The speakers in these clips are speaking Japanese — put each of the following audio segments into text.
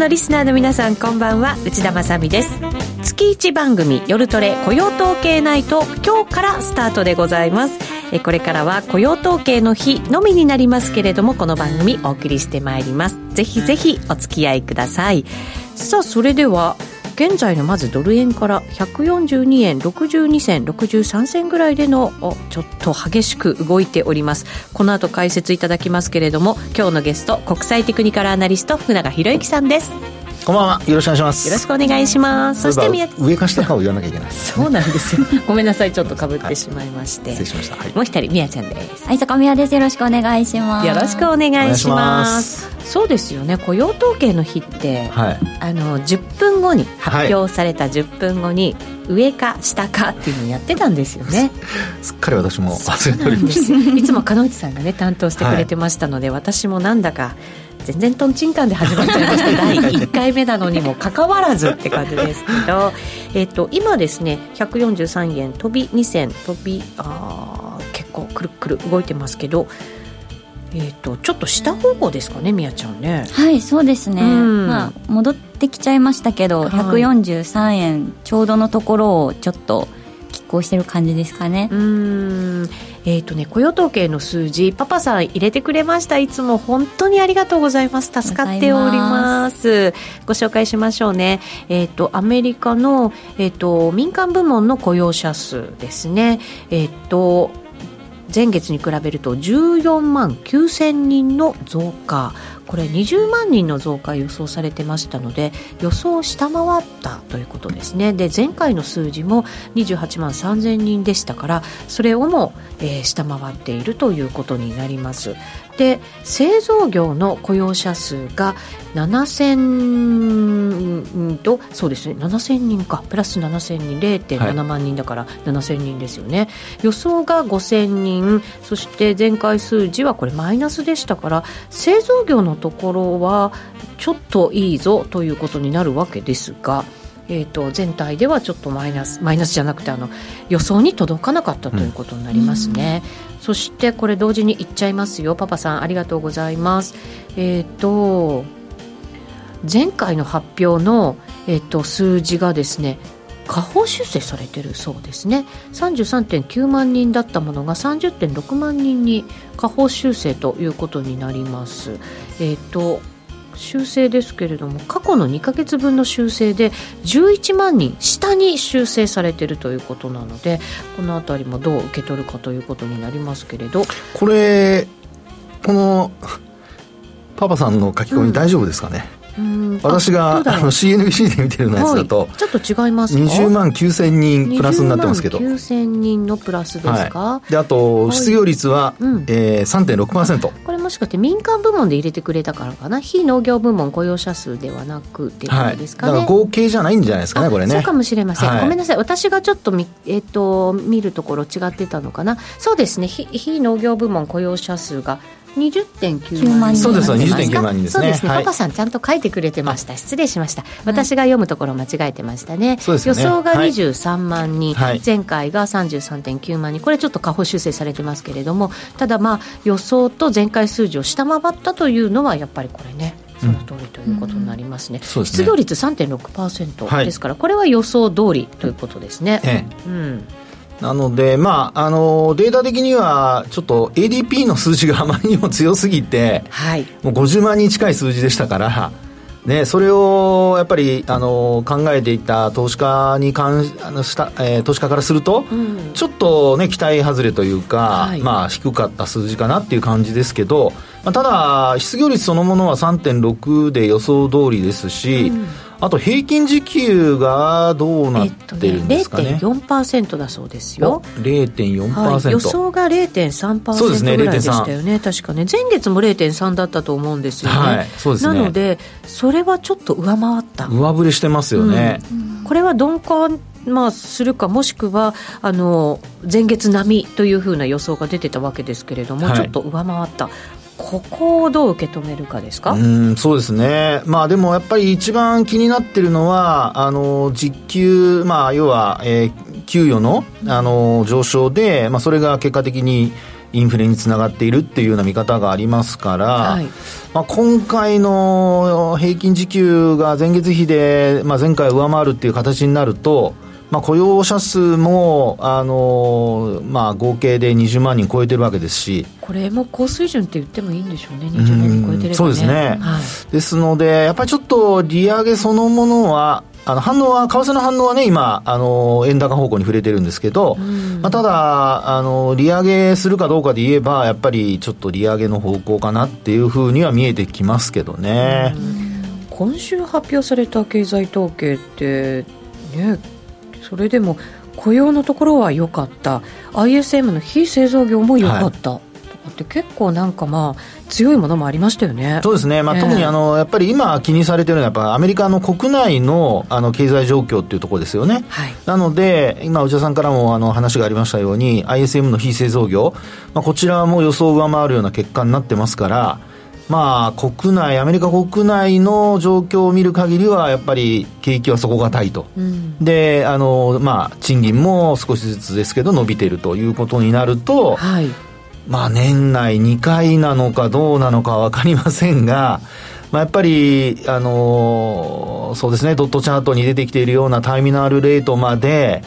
のリスナーの皆さんこんばんは。内田まさです。月1番組夜トレ雇用統計ナイト今日からスタートでございます。えこれからは雇用統計の日のみになりますけれどもこの番組お送りしてまいります。ぜひぜひお付き合いください。さあそれでは現在のまずドル円から142円62銭63銭ぐらいでのちょっと激しく動いております。この後解説いただきますけれども今日のゲスト国際テクニカルアナリスト福永博之さんです。こんばんは。よろしくお願いします。よろしくお願いします。そして宮上か下かを言わなきゃいけない。そうなんですよ。ごめんなさい。ちょっとかぶってしまいまして、はい、失礼しました、はい、もう一人宮ちゃんです。はい坂宮です。よろしくお願いします。よろしくお願いします。そうですよね。雇用統計の日って、はい、あの10分後に発表された10分後に、上か下かっていうのをやってたんですよね。すっかり私も忘れておりましたいつも鹿内さんがね担当してくれてましたので、私もなんだか全然とんちんかんで始まっちゃいました第1回目なのにもかかわらずって感じですけど、えっと、今ですね143円飛び2銭飛びあ結構くるくる動いてますけどえーと、ちょっと下方向ですかね、みやちゃんね。はいそうですね、うん、まあ、戻ってきちゃいましたけど、はい、143円ちょうどのところをちょっと拮抗してる感じですかね。うんえっ、ー、とね雇用統計の数字パパさん入れてくれました。いつも本当にありがとうございます。助かっております。ご紹介しましょうね。えっ、ー、とアメリカのえっ、ー、と民間部門の雇用者数ですね。えっ、と前月に比べると14万9000人の増加。これ20万人の増加予想されてましたので予想を下回ったということですね。で前回の数字も28万3000人でしたからそれをも、えー、下回っているということになります。で製造業の雇用者数が7000とそうですね7000人か。プラス7000人。0.7万人だから7000人ですよね、はい、予想が5000人。そして前回数字はこれマイナスでしたから製造業のところはちょっといいぞということになるわけですが。えーと、全体ではちょっとマイナスマイナスじゃなくてあの予想に届かなかったということになりますね、うん、そしてこれ同時にいっちゃいますよ。パパさんありがとうございます。えっ、ー、と前回の発表の、えーと、数字がですね下方修正されてるそうですね。33.9万人だったものが30.6万人に下方修正ということになります。えっ、ー、と修正ですけれども過去の2か月分の修正で11万人下に修正されているということなのでこの辺りもどう受け取るかということになりますけれど。これこのパパさんの書き込み大丈夫ですかね、うん私があの CNBC で見てるやつだと、はい、ちょっと違いますか20万9000人プラスになってますけど20万9000人のプラスですか、はい、であと失業率は、はいうん、えー、3.6%これもしかして民間部門で入れてくれたからかな非農業部門雇用者数ではなくってですかね、はい、だから合計じゃないんじゃないですかねこれねそうかもしれません、はい、ごめんなさい私がちょっとみ、えーと、見るところ違ってたのかなそうですね非農業部門雇用者数が20.9万人そうです20.9万人ですね。そうですね、はい、パパさんちゃんと書いてくれてました。失礼しました。私が読むところ間違えてましたね、はい、予想が23万人、はい、前回が33.9万人。これちょっと下方修正されてますけれども。ただまあ予想と前回数字を下回ったというのはやっぱりこれね。その通りということになりますね、うん、すね。失業率3.6%ですから、これは予想通りということですね、ええ、うんなので、まあ、あの、データ的には、ちょっと ADP の数字があまりにも強すぎて、はい、もう50万人近い数字でしたから、ね、それをやっぱりあの考えていた投資家に関あのした、えー、投資家からすると、うん、ちょっと、ね、期待外れというか、はい、まあ、低かった数字かなっていう感じですけど、まあ、ただ、失業率そのものは3.6で予想通りですし、うんあと平均時給がどうなってるんですかね、えっとね、0.4%だそうですよ。0.4%、はい、予想が0.3%そうですねぐらいでしたよね確かね。前月も0.3だったと思うんですよね、はい、そうですね。なのでそれはちょっと上回った。上振れしてますよね、うん、これは鈍感まあ、するかもしくはあの前月並みというふうな予想が出てたわけですけれども、はい、ちょっと上回ったここをどう受け止めるかですか？うんそうですね、まあ、でもやっぱり一番気になってるのはあの実給、まあ、要は、えー、給与のあの上昇で、まあ、それが結果的にインフレにつながっているっていうような見方がありますから、はい、まあ、今回の平均時給が前月比で、まあ、前回上回るっていう形になると、まあ、雇用者数も、あのまあ、合計で20万人超えてるわけですし。これも高水準って言ってもいいんでしょうね、20万人超えてれば、ね、そうですね、はい、ですので、やっぱりちょっと利上げそのものは、あの反応は、為替の反応はね、今、あの円高方向に触れてるんですけど、まあ、ただあの、利上げするかどうかで言えば、やっぱりちょっと利上げの方向かなっていうふうには見えてきますけどね。今週発表された経済統計って、ね、それでも雇用のところは良かった。ISM の非製造業も良かった、はい。って結構なんかまあ強いものもありましたよね。そうですね、まあ、特にあのやっぱり今気にされてるのはやっぱアメリカの国内のあの経済状況っていうところですよね、はい、なので今内田さんからもあの話がありましたように ISM の非製造業、まあ、こちらも予想を上回るような結果になってますからまあ、国内、アメリカ国内の状況を見る限りは、やっぱり景気は底堅いと、うん、であの、まあ、賃金も少しずつですけど、伸びているということになると、はい、まあ、年内2回なのかどうなのか分かりませんが、まあ、やっぱり、あのそうですね、ドットチャートに出てきているようなターミナルレートまで、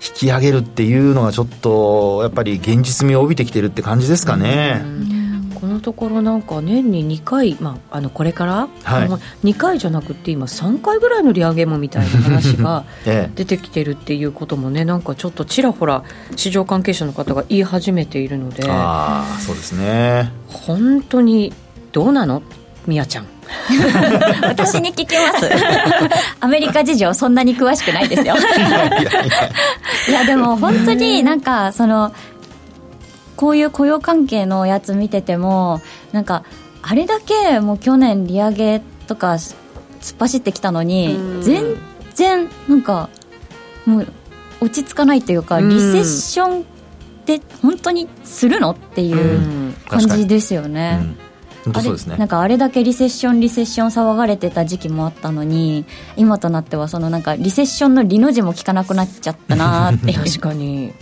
引き上げるっていうのがちょっとやっぱり現実味を帯びてきてるって感じですかね。うんこのところなんか年に2回、まあ、あのこれから、はい、2回じゃなくて今3回ぐらいの利上げもみたいな話が 出てきてるっていうこともねなんかちょっとちらほら市場関係者の方が言い始めているので。あそうですね。本当にどうなの？みやちゃん。私に聞きます。アメリカ事情そんなに詳しくないですよ。いやでも本当になんかそのこういう雇用関係のやつ見ててもなんかあれだけもう去年利上げとか突っ走ってきたのに全然なんかもう落ち着かないというかリセッションって本当にするのっていう感じですよね。あれなんかあれだけリセッションリセッション騒がれてた時期もあったのに今となってはそのなんかリセッションのリの字も聞かなくなっちゃったなって 確かに、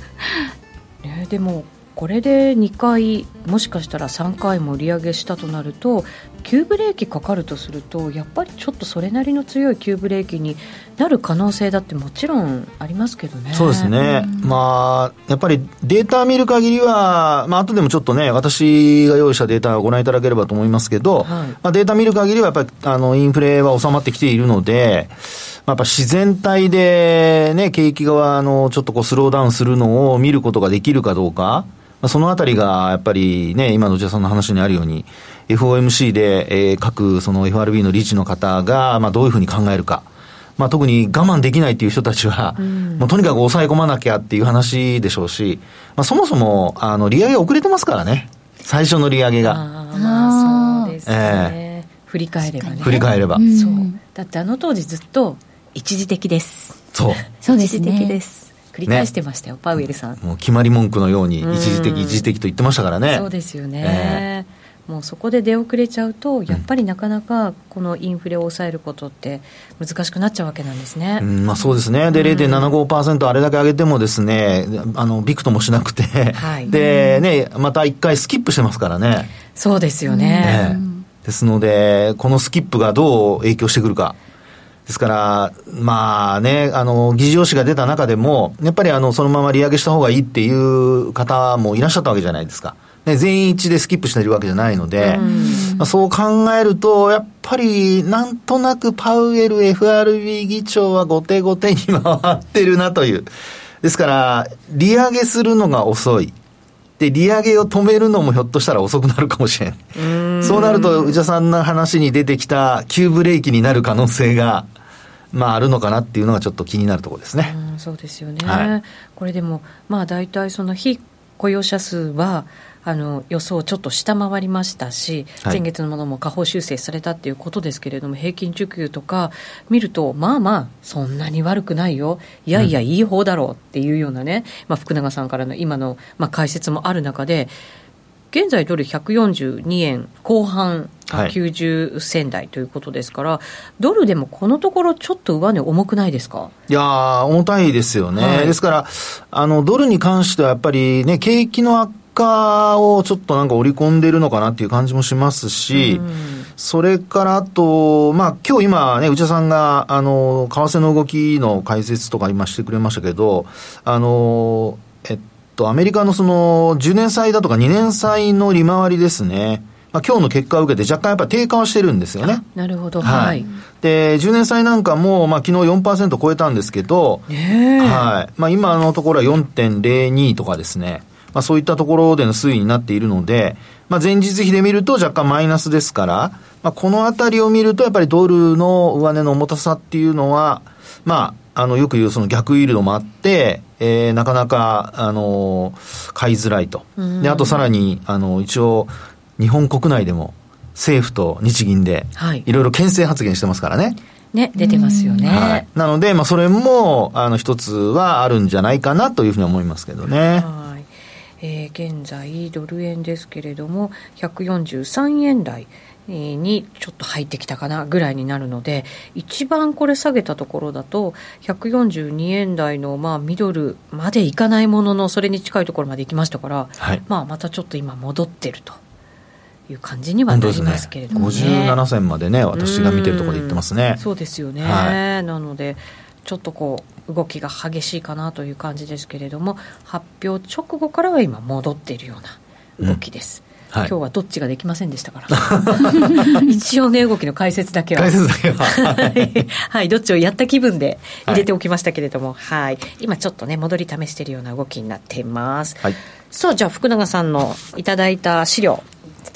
ね、でもこれで2回もしかしたら3回も利上げしたとなると急ブレーキかかるとするとやっぱりちょっとそれなりの強い急ブレーキになる可能性だってもちろんありますけどね。そうですね、うん、まあやっぱりデータ見る限りは、まあ後でもちょっとね私が用意したデータをご覧いただければと思いますけど、はい、まあ、データ見る限りはやっぱりあのインフレは収まってきているのでやっぱ自然体でね、景気があの、ちょっとこうスローダウンするのを見ることができるかどうか、そのあたりがやっぱりね、今の内田さんの話にあるように、FOMC で、えー、各その FRB の理事の方が、まあ、どういうふうに考えるか。まあ、特に我慢できないっていう人たちは、うん、もうとにかく抑え込まなきゃっていう話でしょうし、まあ、そもそも、あの、利上げ遅れてますからね。最初の利上げが。ああ、そうですね。えー、振り返ればね。振り返れば。そう。だってあの当時ずっと一時的です。そう。そうですね。一時的です。繰り返してましたよ、ね、パウエルさん。もう決まり文句のように一時的、一時的と言ってましたからね。そうですよね、えー、もうそこで出遅れちゃうとやっぱりなかなかこのインフレを抑えることって難しくなっちゃうわけなんですね、うん、まあ、そうですね。で0.75%あれだけ上げてもですねあのびくともしなくて、はい、でねまた一回スキップしてますからね。そうですよね、ねですので、このスキップがどう影響してくるか。ですから、まあね、あの、議事要旨が出た中でも、やっぱりあの、そのまま利上げした方がいいっていう方もいらっしゃったわけじゃないですか。ね、全員一致でスキップしているわけじゃないので、まあ、そう考えると、やっぱり、なんとなくパウエル FRB 議長は後手後手に回ってるなという。ですから、利上げするのが遅い。で、利上げを止めるのもひょっとしたら遅くなるかもしれない。そうなると、内田さんの話に出てきた急ブレーキになる可能性が、まあ、あるのかなっていうのがちょっと気になるところですね。うそうですよね、はい、これでも、まあ、大体その非雇用者数はあの予想をちょっと下回りましたし、先月のものも下方修正されたっていうことですけれども、平均受給とか見ると、まあまあ、そんなに悪くないよ、いやいや、いい方だろうっていうようなね、まあ、福永さんからの今の、まあ、解説もある中で、現在ドル142円後半90銭台ということですから、はい、ドルでもこのところちょっと上値重くないですか？いや重たいですよね、はい、ですからあのドルに関してはやっぱりね景気の悪化をちょっとなんか織り込んでるのかなっていう感じもしますし、それからあと、まあ今日今ね、内田さんが、あの、為替の動きの解説とか今してくれましたけど、あの、と、アメリカのその10年債だとか2年債の利回りですね。まあ、今日の結果を受けて若干やっぱり低下はしてるんですよね。なるほど。はい。で、10年債なんかも、まあ、昨日4%超えたんですけど、はい。まあ、今のところは4.02とかですね。まあ、そういったところでの推移になっているので、まあ、前日比で見ると若干マイナスですから、まあ、このあたりを見ると、やっぱりドルの上値の重たさっていうのは、まあ、あの、よく言うその逆イールドもあって、えー、なかなか、あのー、買いづらいと。で、あとさらに、あの、一応、日本国内でも政府と日銀で、いろいろ牽制発言してますからね。ね、出てますよね。はい、なので、まあ、それも、あの、一つはあるんじゃないかなというふうに思いますけどね。はい。えー、現在、ドル円ですけれども、143円台。にちょっと入ってきたかなぐらいになるので一番これ下げたところだと142円台のまあミドルまでいかないもののそれに近いところまで行きましたから、はい、まあまたちょっと今戻ってるという感じにはなりますけれどもね。ね57銭までね、私が見てるところで言ってますね。そうですよね。はい、なので、ちょっとこう、動きが激しいかなという感じですけれども、発表直後からは今、戻っているような動きです。うん。はい、今日はどっちができませんでしたから。一応ね動きの解説だけは。解説だけは。はい、はい、どっちをやった気分で入れておきましたけれども、はい、はい、今ちょっとね戻り試しているような動きになっています、はい、さあじゃあ福永さんのいただいた資料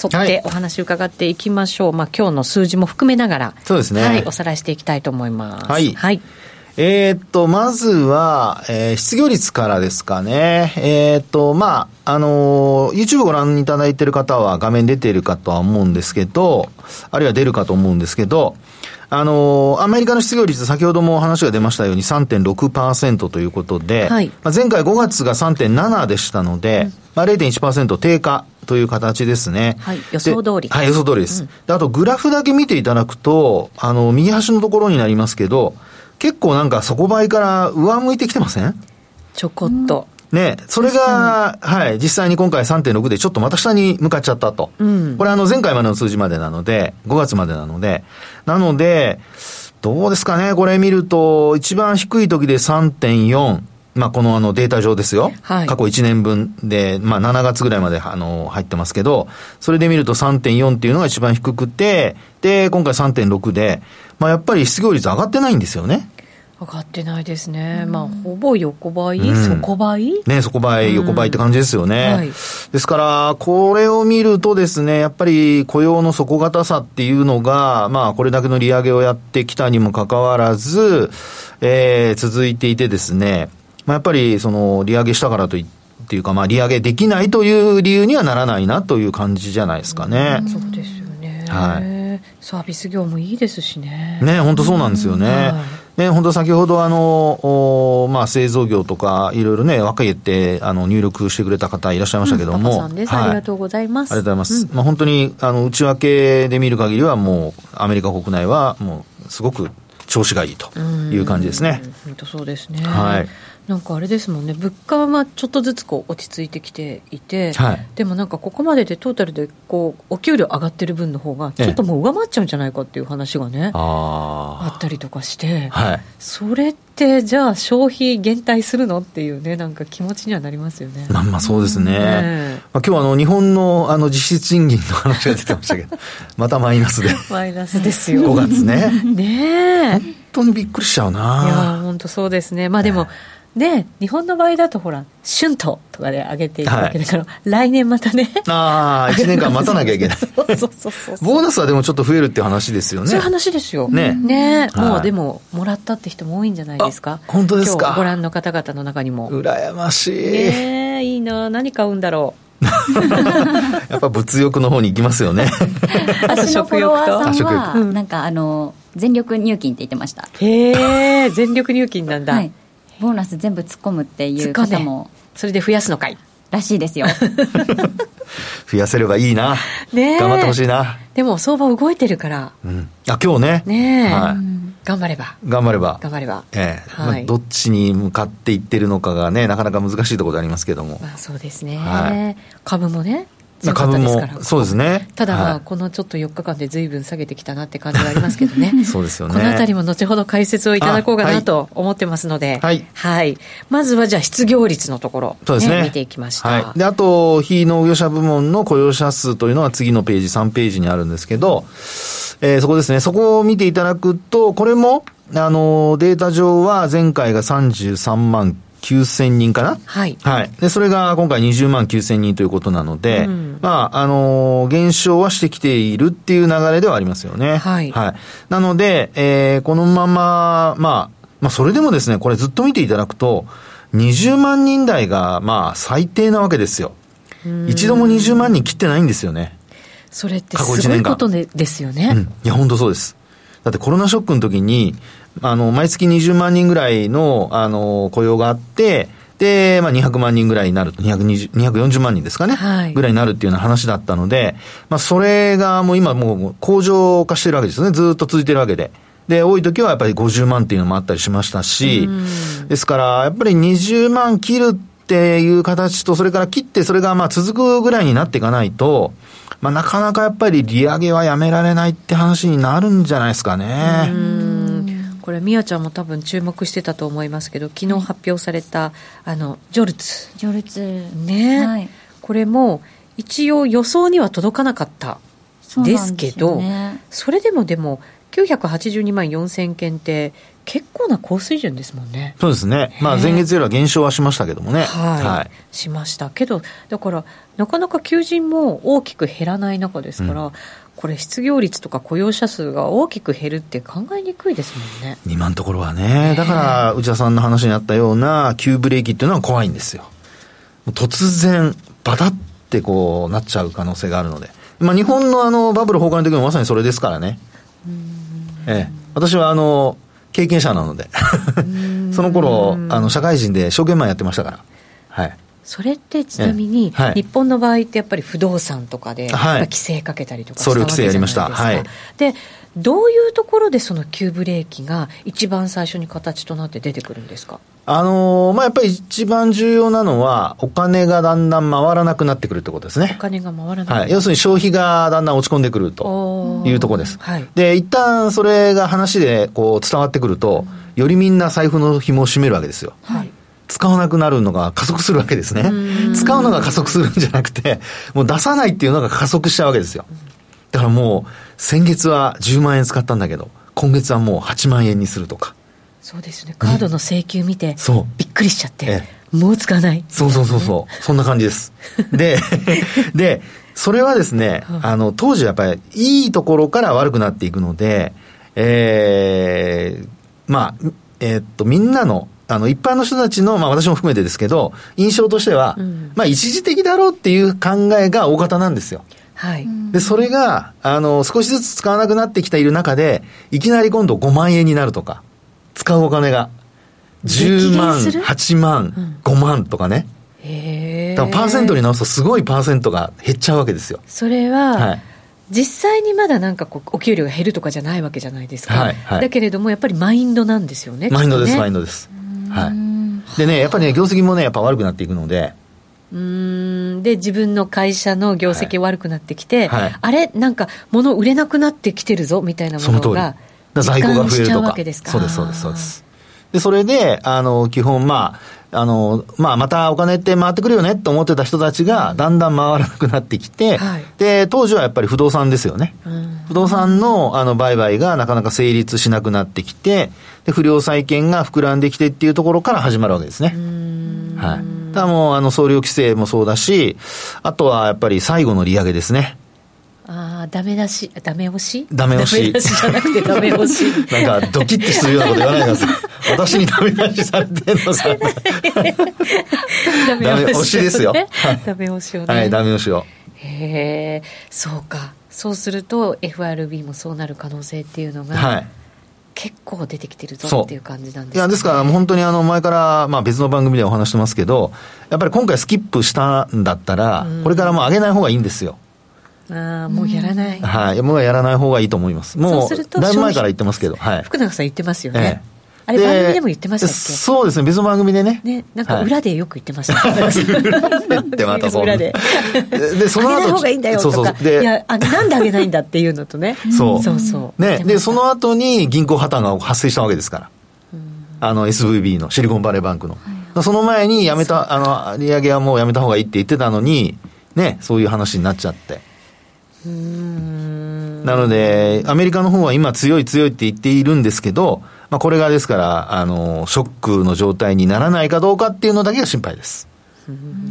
沿ってお話伺っていきましょう、はい、まあ今日の数字も含めながらそうですね、はい、おさらいしていきたいと思います。はい、はいえー、っと、まずは、えー、失業率からですかね。えー、っと、まあ、あのー、YouTube ご覧いただいている方は画面出ているかとは思うんですけど、あるいは出るかと思うんですけど、あのー、アメリカの失業率、先ほども話が出ましたように3.6%ということで、はい、まあ、前回5月が3.7でしたので、うん、まあ、0.1%低下という形ですね。はい、予想通り。はい、予想通りです、うん、で。あと、グラフだけ見ていただくと、あの、右端のところになりますけど、結構なんか底倍から上向いてきてません？ちょこっと。ね、それが、はい、実際に今回3.6でちょっとまた下に向かっちゃったと。うん、これあの前回までの数字までなので、5月までなので、なので、どうですかね、これ見ると、一番低い時で3.4、まあ、このあのデータ上ですよ。はい、過去1年分で、まあ、7月ぐらいまであの入ってますけど、それで見ると3.4っていうのが一番低くて、で、今回3.6で、まあ、やっぱり失業率上がってないんですよね。上がってないですね、まあ、ほぼ横ばい、うん、底倍ね、底倍、横ばいって感じですよね、うんはい、ですから、これを見るとですね、やっぱり雇用の底堅さっていうのが、まあ、これだけの利上げをやってきたにもかかわらず、えー、続いていてですね、まあ、やっぱり、その、利上げしたからといって、っていうか、まあ、利上げできないという理由にはならないなという感じじゃないですかね。うん、そうですよね。はい。サービス業もいいですしね。ね、本当そうなんですよね。はいね、本当先ほどあの、まあ、製造業とか、いろいろね、分けて、あの、入力してくれた方いらっしゃいましたけども。うん、はい、ありがとうございます。ありがとうございます。うん、まあ、本当に、あの、内訳で見る限りは、もう、アメリカ国内は、もう、すごく調子がいいという感じですね。本当そうですね。はい。なんかあれですもんね、物価はちょっとずつこう落ち着いてきていて、はい、でもなんかここまででトータルでこうお給料上がってる分の方が、ちょっともう上回っちゃうんじゃないかっていう話がね、あったりとかして、はい、それってじゃあ、消費減退するのっていうね、なんか気持ちにはなりますよね。まあ、まあそうですね、ねまあ、今日あの日本のあの実質賃金の話が出てましたけど、またマイナスで、マイナスですよ、5月ね。ね本当にびっくりしちゃうな。いや本当そうですね、まあでも、で日本の場合だとほら春闘とかで上げていくわけだから、はい、来年またねああ1年間待たなきゃいけない。そうそうそうそうボーナスはでもちょっと増えるっていう話ですよね。そういう話ですよ。ね。ね、はい、もうでももらったって人も多いんじゃないですか。本当ですか？ご覧の方々の中にも。羨ましい。ねいいな。何買うんだろう。やっぱ物欲の方に行きますよね。私のフォロワーさんはなんかあの全力入金って言ってました。へえ全力入金なんだ、はいボーナス全部突っ込むっていう方も。それで増やすのかい。らしいですよ。増やせればいいな、ね、頑張ってほしいな。でも相場動いてるから、うん、あ今日ね。ね、はい、頑張れば。頑張れば。頑張れば。ええ。はい。まあ、どっちに向かっていってるのかがね、なかなか難しいところでありますけども。まあそうですね。はい、株もね、株もそうですね。ただ、まあ、このちょっと4日間でずいぶん下げてきたなって感じがありますけどね。そうですよね。このあたりも後ほど解説をいただこうかなと思ってますので、はい、はい、まずはじゃあ失業率のところ、そうですね。見ていきました、はい、であと非農業者部門の雇用者数というのは次のページ3ページにあるんですけど、えー、そこですね。そこを見ていただくとこれもあのデータ上は前回が33万9000人かな？はい。はい。で、それが今回20万9000人ということなので、うん、まあ、あのー、減少はしてきているっていう流れではありますよね。はい。はい。なので、えー、このまま、まあ、まあ、それでもですね、これずっと見ていただくと、20万人台が、まあ、最低なわけですよ。一度も20万人切ってないんですよね。それってすごいことでですよね。うん。いや、本当そうです。だってコロナショックの時に、あの、毎月20万人ぐらいの、あの、雇用があって、で、まあ、200万人ぐらいになると、220、240万人ですかね、はい、ぐらいになるっていうような話だったので、まあ、それがもう今もう向上化してるわけですよね。ずっと続いてるわけで。で、多い時はやっぱり50万っていうのもあったりしましたし、ですから、やっぱり20万切るっていう形と、それから切ってそれがまあ続くぐらいになっていかないと、まあ、なかなかやっぱり利上げはやめられないって話になるんじゃないですかね。これ、みやちゃんも多分注目してたと思いますけど、昨日発表された、あのジョルツ。ジョルツ。ね、はい、これも一応予想には届かなかったですけど、そね、それでもでも、982万4000件って、結構な高水準ですもんね。そうですね。まあ前月よりは減少はしましたけどもね。はい。はい、しましたけど、だから、なかなか求人も大きく減らない中ですから、うん、これ失業率とか雇用者数が大きく減るって考えにくいですもんね。今のところはね。だから、内田さんの話にあったような急ブレーキっていうのは怖いんですよ。突然、バタってこうなっちゃう可能性があるので。まあ日本のあのバブル崩壊の時もまさにそれですからね。ええ。私はあの、経験者なので その頃、あの、社会人で証券マンやってましたから。はい。それってちなみに、はい、日本の場合ってやっぱり不動産とかで、はい、規制かけたりとかしたわけじゃないですか。はい、でどういうところでその急ブレーキが一番最初に形となって出てくるんですか？あのー、まあ、やっぱり一番重要なのは、お金がだんだん回らなくなってくるってことですね。お金が回らなくはい。要するに消費がだんだん落ち込んでくるというところです。はい。で、一旦それが話でこう伝わってくると、よりみんな財布の紐を締めるわけですよ。はい。使わなくなるのが加速するわけですね。使うのが加速するんじゃなくて、もう出さないっていうのが加速しちゃうわけですよ。だからもう、先月は10万円使ったんだけど、今月はもう8万円にするとか。そうですね。カードの請求見て、そう。びっくりしちゃって。もう使わない。そうそうそうそう。そんな感じです。で、で、それはですね、あの、当時やっぱりいいところから悪くなっていくので、ええー、まあ、えー、っと、みんなのあの、一般の人たちの、まあ私も含めてですけど、印象としては、うん、まあ一時的だろうっていう考えが大方なんですよ。はい。で、それが、あの、少しずつ使わなくなってきている中で、いきなり今度5万円になるとか、使うお金が、10万、8万、5万とかね。へえ。パーセントに直すとすごいパーセントが減っちゃうわけですよ。それは、はい、実際にまだなんかこうお給料が減るとかじゃないわけじゃないですか、はいはい、だけれどもやっぱりマインドなんですよねマインドです、ね、マインドですはい。でね、やっぱりね、業績もね、やっぱ悪くなっていくので、うん。で自分の会社の業績悪くなってきて、はい。はい、あれ、なんか物売れなくなってきてるぞ？みたいなものが、在庫が増えるとか、そうです、そうです、そうです。で、それで、あの、基本、まあ、あの、まあ、またお金って回ってくるよねと思ってた人たちが、だんだん回らなくなってきて、はい、で、当時はやっぱり不動産ですよね。うん、不動産の、あの、売買がなかなか成立しなくなってきて、で、不良債権が膨らんできてっていうところから始まるわけですね。はい。ただもう、あの、総量規制もそうだし、あとはやっぱり最後の利上げですね。ああ、ダメ出し、ダメ押し？ダメ押し。じゃなくてダメ押し。なんか、ドキッてするようなこと言わないでください。私にダメ出しされてんのか。ダメ押しですよ。ダメ押しをね。はい、ダメ押しを。へえ、そうか。そうすると FRB もそうなる可能性っていうのが、はい、結構出てきてるぞっていう感じなんです、ね、いやですから本当にあの前から、まあ、別の番組でお話してますけどやっぱり今回スキップしたんだったら、これからもう上げない方がいいんですよああもうやらない、はい、もうやらない方がいいと思います。もうだいぶ前から言ってますけど、はい、福永さん言ってますよね、ええ。あれ番組でも言ってましたっけ？そうですね。別の番組でね。ねなんか裏でよく言ってました。ね、はい、でまたそ裏で。でその後上げない方がいいんだよとか。そうそうでいやあなんで上げないんだっていうのとね。そう。そうそう。ねでその後に銀行破綻が発生したわけですから。あの SVB のシリコンバレーバンクの、はい、その前にやめたあの利上げはもうやめた方がいいって言ってたのにねそういう話になっちゃってなので、アメリカの方は今強い強いって言っているんですけど、まあ、これがですから、あの、ショックの状態にならないかどうかっていうのだけが心配です。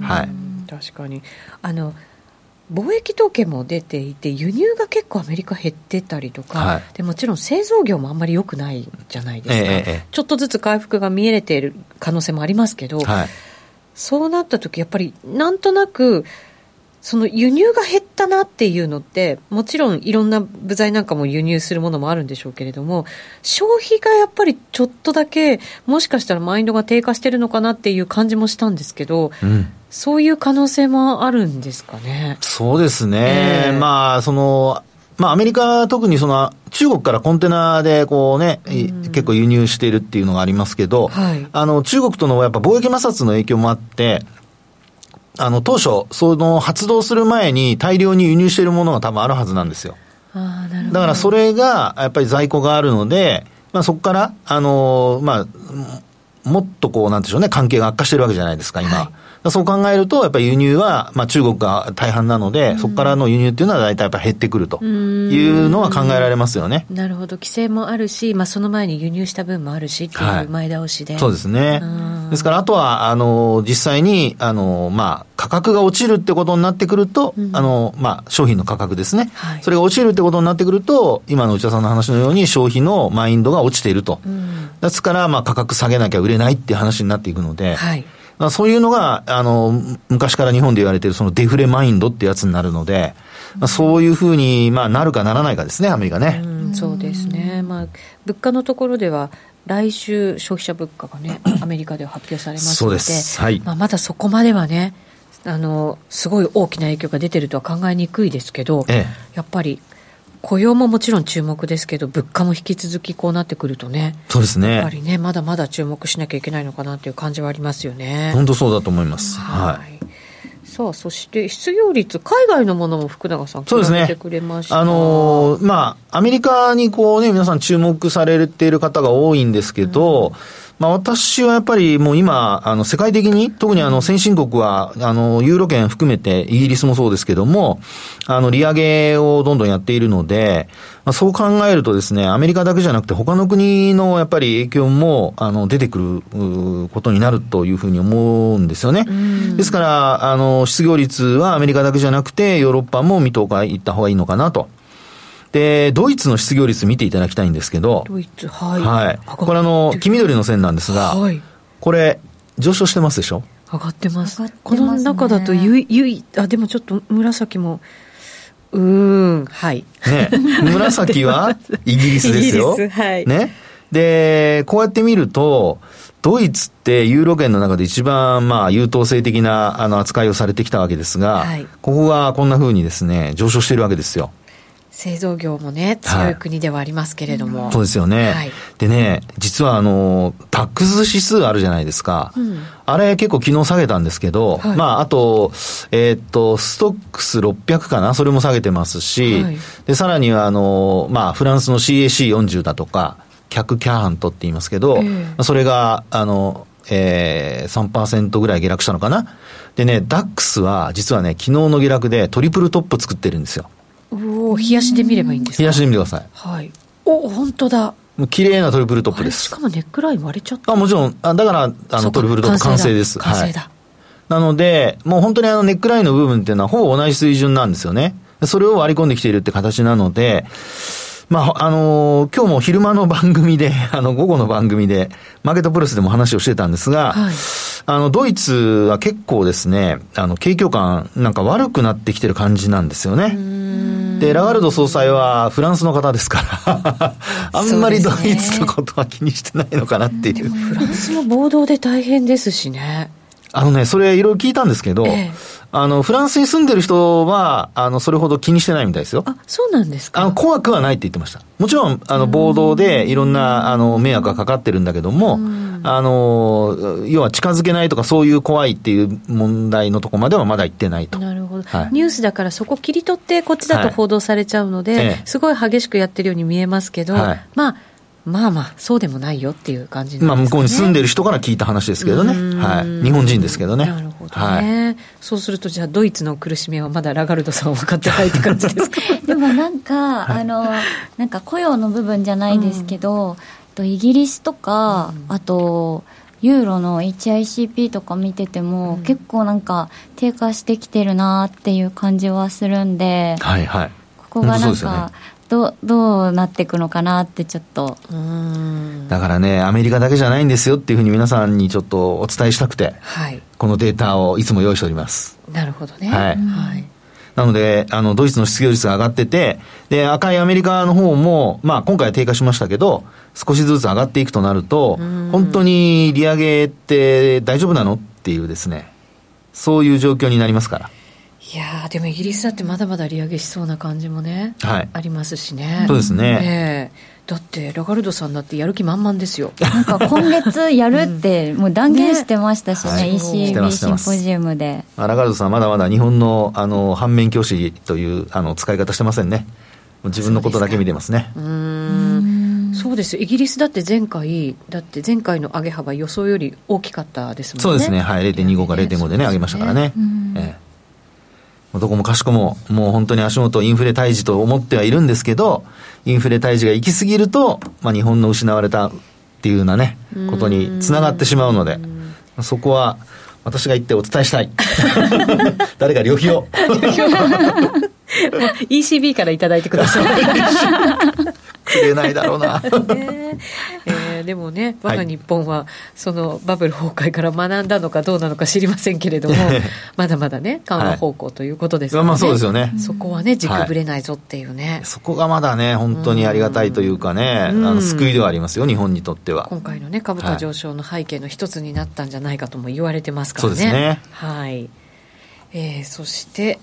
はい。確かに。あの、貿易統計も出ていて、輸入が結構アメリカ減ってたりとか、はい、でもちろん製造業もあんまり良くないじゃないですか、ええ、ちょっとずつ回復が見えている可能性もありますけど、はい、そうなった時やっぱりなんとなく、その輸入が減ったなっていうのって、もちろんいろんな部材なんかも輸入するものもあるんでしょうけれども、消費がやっぱりちょっとだけ、もしかしたらマインドが低下してるのかなっていう感じもしたんですけど、うん、そういう可能性もあるんですかね？そうですね。えー、まあ、その、まあ、アメリカ特にその中国からコンテナでこうね、結構輸入しているっていうのがありますけど、はい、あの中国とのやっぱ貿易摩擦の影響もあって、あの、当初、その発動する前に大量に輸入しているものが多分あるはずなんですよ。あなるほどだからそれが、やっぱり在庫があるので、まあそこから、あの、まあ、もっとこう、なんでしょうね、関係が悪化してるわけじゃないですか、今。はいそう考えると、やっぱり輸入は、まあ、中国が大半なので、うん、そこからの輸入っていうのは大体やっぱ減ってくるというのは考えられますよね。なるほど、規制もあるし、まあ、その前に輸入した分もあるしっていう前倒しで。はい、そうですね。ですから、あとは、あの、実際に、あの、まあ、価格が落ちるってことになってくると、うん、あの、まあ、商品の価格ですね、はい、それが落ちるってことになってくると、今の内田さんの話のように消費のマインドが落ちていると。うん、ですから、まあ、価格下げなきゃ売れないっていう話になっていくので、はいそういうのが、あの、昔から日本で言われているそのデフレマインドってやつになるので、まあ、そういうふうに、まあ、なるかならないかですね、アメリカね。うそうですね。まあ、物価のところでは、来週、消費者物価がね、アメリカでは発表されますので、ではいまあ、まだそこまではね、あのすごい大きな影響が出てるとは考えにくいですけど、ええ、やっぱり雇用ももちろん注目ですけど、物価も引き続きこうなってくるとね、そうですねやっぱりね、まだまだ注目しなきゃいけないのかなという感じはありますよね。本当そうだと思います。はい、はいさあ、そして失業率、海外のものも福永さん、そうですね。あのー、まあ、アメリカにこうね、皆さん注目されている方が多いんですけど、うんまあ私はやっぱりもう今、あの世界的に、特にあの先進国は、あのユーロ圏含めてイギリスもそうですけども、あの利上げをどんどんやっているので、まあ、そう考えるとですね、アメリカだけじゃなくて他の国のやっぱり影響もあの出てくることになるというふうに思うんですよね。ですから、あの失業率はアメリカだけじゃなくてヨーロッパも見とかいった方がいいのかなと。で、ドイツの失業率見ていただきたいんですけど、ドイツ、はい。はい。これあの、黄緑の線なんですが、はい、これ、上昇してますでしょ？上がってます。ますね、この中だとゆい、ゆい、あ、でもちょっと紫も、うん、はい。ね、紫は イギリスですよ。はい。ね。で、こうやって見ると、ドイツってユーロ圏の中で一番まあ優等生的なあの扱いをされてきたわけですが、はい、ここがこんな風にですね、上昇しているわけですよ。製造業もね、強い国ではありますけれども。はい、そうですよね。はい、でね、実はあの、タックス指数あるじゃないですか。うん、あれ結構昨日下げたんですけど、はい、まあ、あと、えー、っと、ストックス600かな？それも下げてますし、で、さらにはあの、まあ、フランスの CAC40 だとか、客キャーハントって言いますけど、えー、それが、あの、えー、3%ぐらい下落したのかな？でね、ダックスは実はね、昨日の下落でトリプルトップ作ってるんですよ。おお、冷やしで見ればいいんですか？冷やしで見てください。はい。お本当だ。もう綺麗なトリプルトップです。しかもネックライン割れちゃった。あ、もちろん、あだから、あの、トリプルトップ完成です。完成だ。はい、なので、もう本当にあの、ネックラインの部分っていうのは、ほぼ同じ水準なんですよね。それを割り込んできているって形なので、まあ、あのー、今日も昼間の番組で、あの、午後の番組で、マーケットプレスでも話をしてたんですが、はい、あの、ドイツは結構ですね、あの、景況感なんか悪くなってきてる感じなんですよね。で、ラガルド総裁はフランスの方ですから あんまりドイツのことは気にしてないのかなっていう。フランスも暴動で大変ですしね。あのね、それいろいろ聞いたんですけど、ええあの、フランスに住んでる人は、あの、それほど気にしてないみたいですよ。あ、そうなんですか？あの、怖くはないって言ってました。もちろん、あの、暴動でいろんな、あの、迷惑がかかってるんだけども、あの、要は近づけないとかそういう怖いっていう問題のとこまではまだ行ってないと。なるほど。はい、ニュースだからそこ切り取ってこっちだと報道されちゃうので、はい、すごい激しくやってるように見えますけど、はい、まあ、まあまあ、そうでもないよっていう感じ、ね、まあ、向こうに住んでる人から聞いた話ですけどね。はい。日本人ですけどね。なるほどね。はい、そうすると、じゃあ、ドイツの苦しみはまだラガルドさん分かってないって感じですか？でもなんか、はい、あの、なんか雇用の部分じゃないですけど、とイギリスとか、うん、あと、ユーロの HICP とか見てても、うん、結構なんか低下してきてるなっていう感じはするんで、はいはい、ここがなんか、どどうなっていくのかなってちょっと。だからねアメリカだけじゃないんですよっていうふうに皆さんにちょっとお伝えしたくて、はい、このデータをいつも用意しております。なるほどね。はい、はい。なので、あの、ドイツの失業率が上がってて、で、赤いアメリカの方も、まあ、今回は低下しましたけど、少しずつ上がっていくとなると、本当に利上げって大丈夫なのっていうですね、そういう状況になりますから。いやでもイギリスだってまだまだ利上げしそうな感じもね、はい、ありますしね。そうですね。だってラガルドさんだってやる気満々ですよ。なんか今月やるってもう断言してましたしね、ね ECB シンポジウムで。ラガルドさんまだまだ日本のあの反面教師というあの使い方してませんね。自分のことだけ見てますね。うんそうですイギリスだって前回、だって前回の上げ幅、予想より大きかったですもんね。そうですね、はい、0.25か0.5でね、上げましたからね。ええどこもかしこも、もう本当に足元インフレ退治と思ってはいるんですけど、インフレ退治が行き過ぎると、まあ日本の失われたっていうようなね、ことにつながってしまうので、そこは私が言ってお伝えしたい。誰か旅費を。ECB から頂いてください。くれないだろうな。ねえー、でもね、我が日本は、そのバブル崩壊から学んだのかどうなのか知りませんけれども、まだまだね、緩和方向ということですからね。まあそうですよね。そこはね、軸ぶれないぞっていうね、はい、そこがまだね、本当にありがたいというかね、あの救いではありますよ、日本にとっては。今回のね、株価上昇の背景の一つになったんじゃないかとも言われてますからね。そうですね。はい。えー、そして、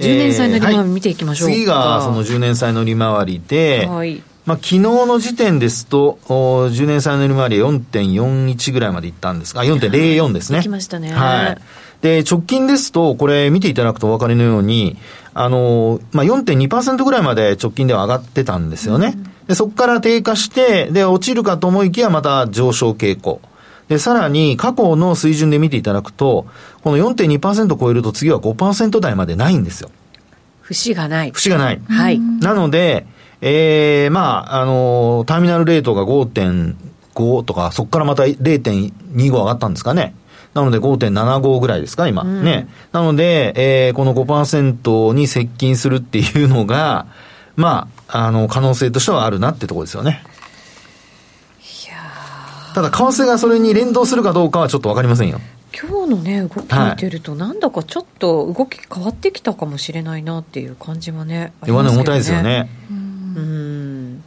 10年債の利回り見ていきましょう、えーはい、次がその10年債の利回りで、はい、まあ、昨日の時点ですと、10年債の利回り4.41ぐらいまでいったんですが、4.04ですね。きましたね。はい。で、直近ですと、これ見ていただくとお分かりのように、あの、まあ、4.2%ぐらいまで直近では上がってたんですよね。うん、で、そこから低下して、で、落ちるかと思いきやまた上昇傾向。で、さらに過去の水準で見ていただくと、この4.2%超えると次は5%台までないんですよ。節がない。節がない。はい。なので、えー、まあ、あのー、ターミナルレートが5.5とか、そこからまた0.25上がったんですかね。なので5.75ぐらいですか、今。うん、ね。なので、えー、この5%に接近するっていうのが、まあ、あの、可能性としてはあるなってところですよね。ただ、為替がそれに連動するかどうかはちょっとわかりませんよ。今日のね動き見てると、なんだかちょっと動き変わってきたかもしれないなっていう感じはね、弱値重たいですよね。うん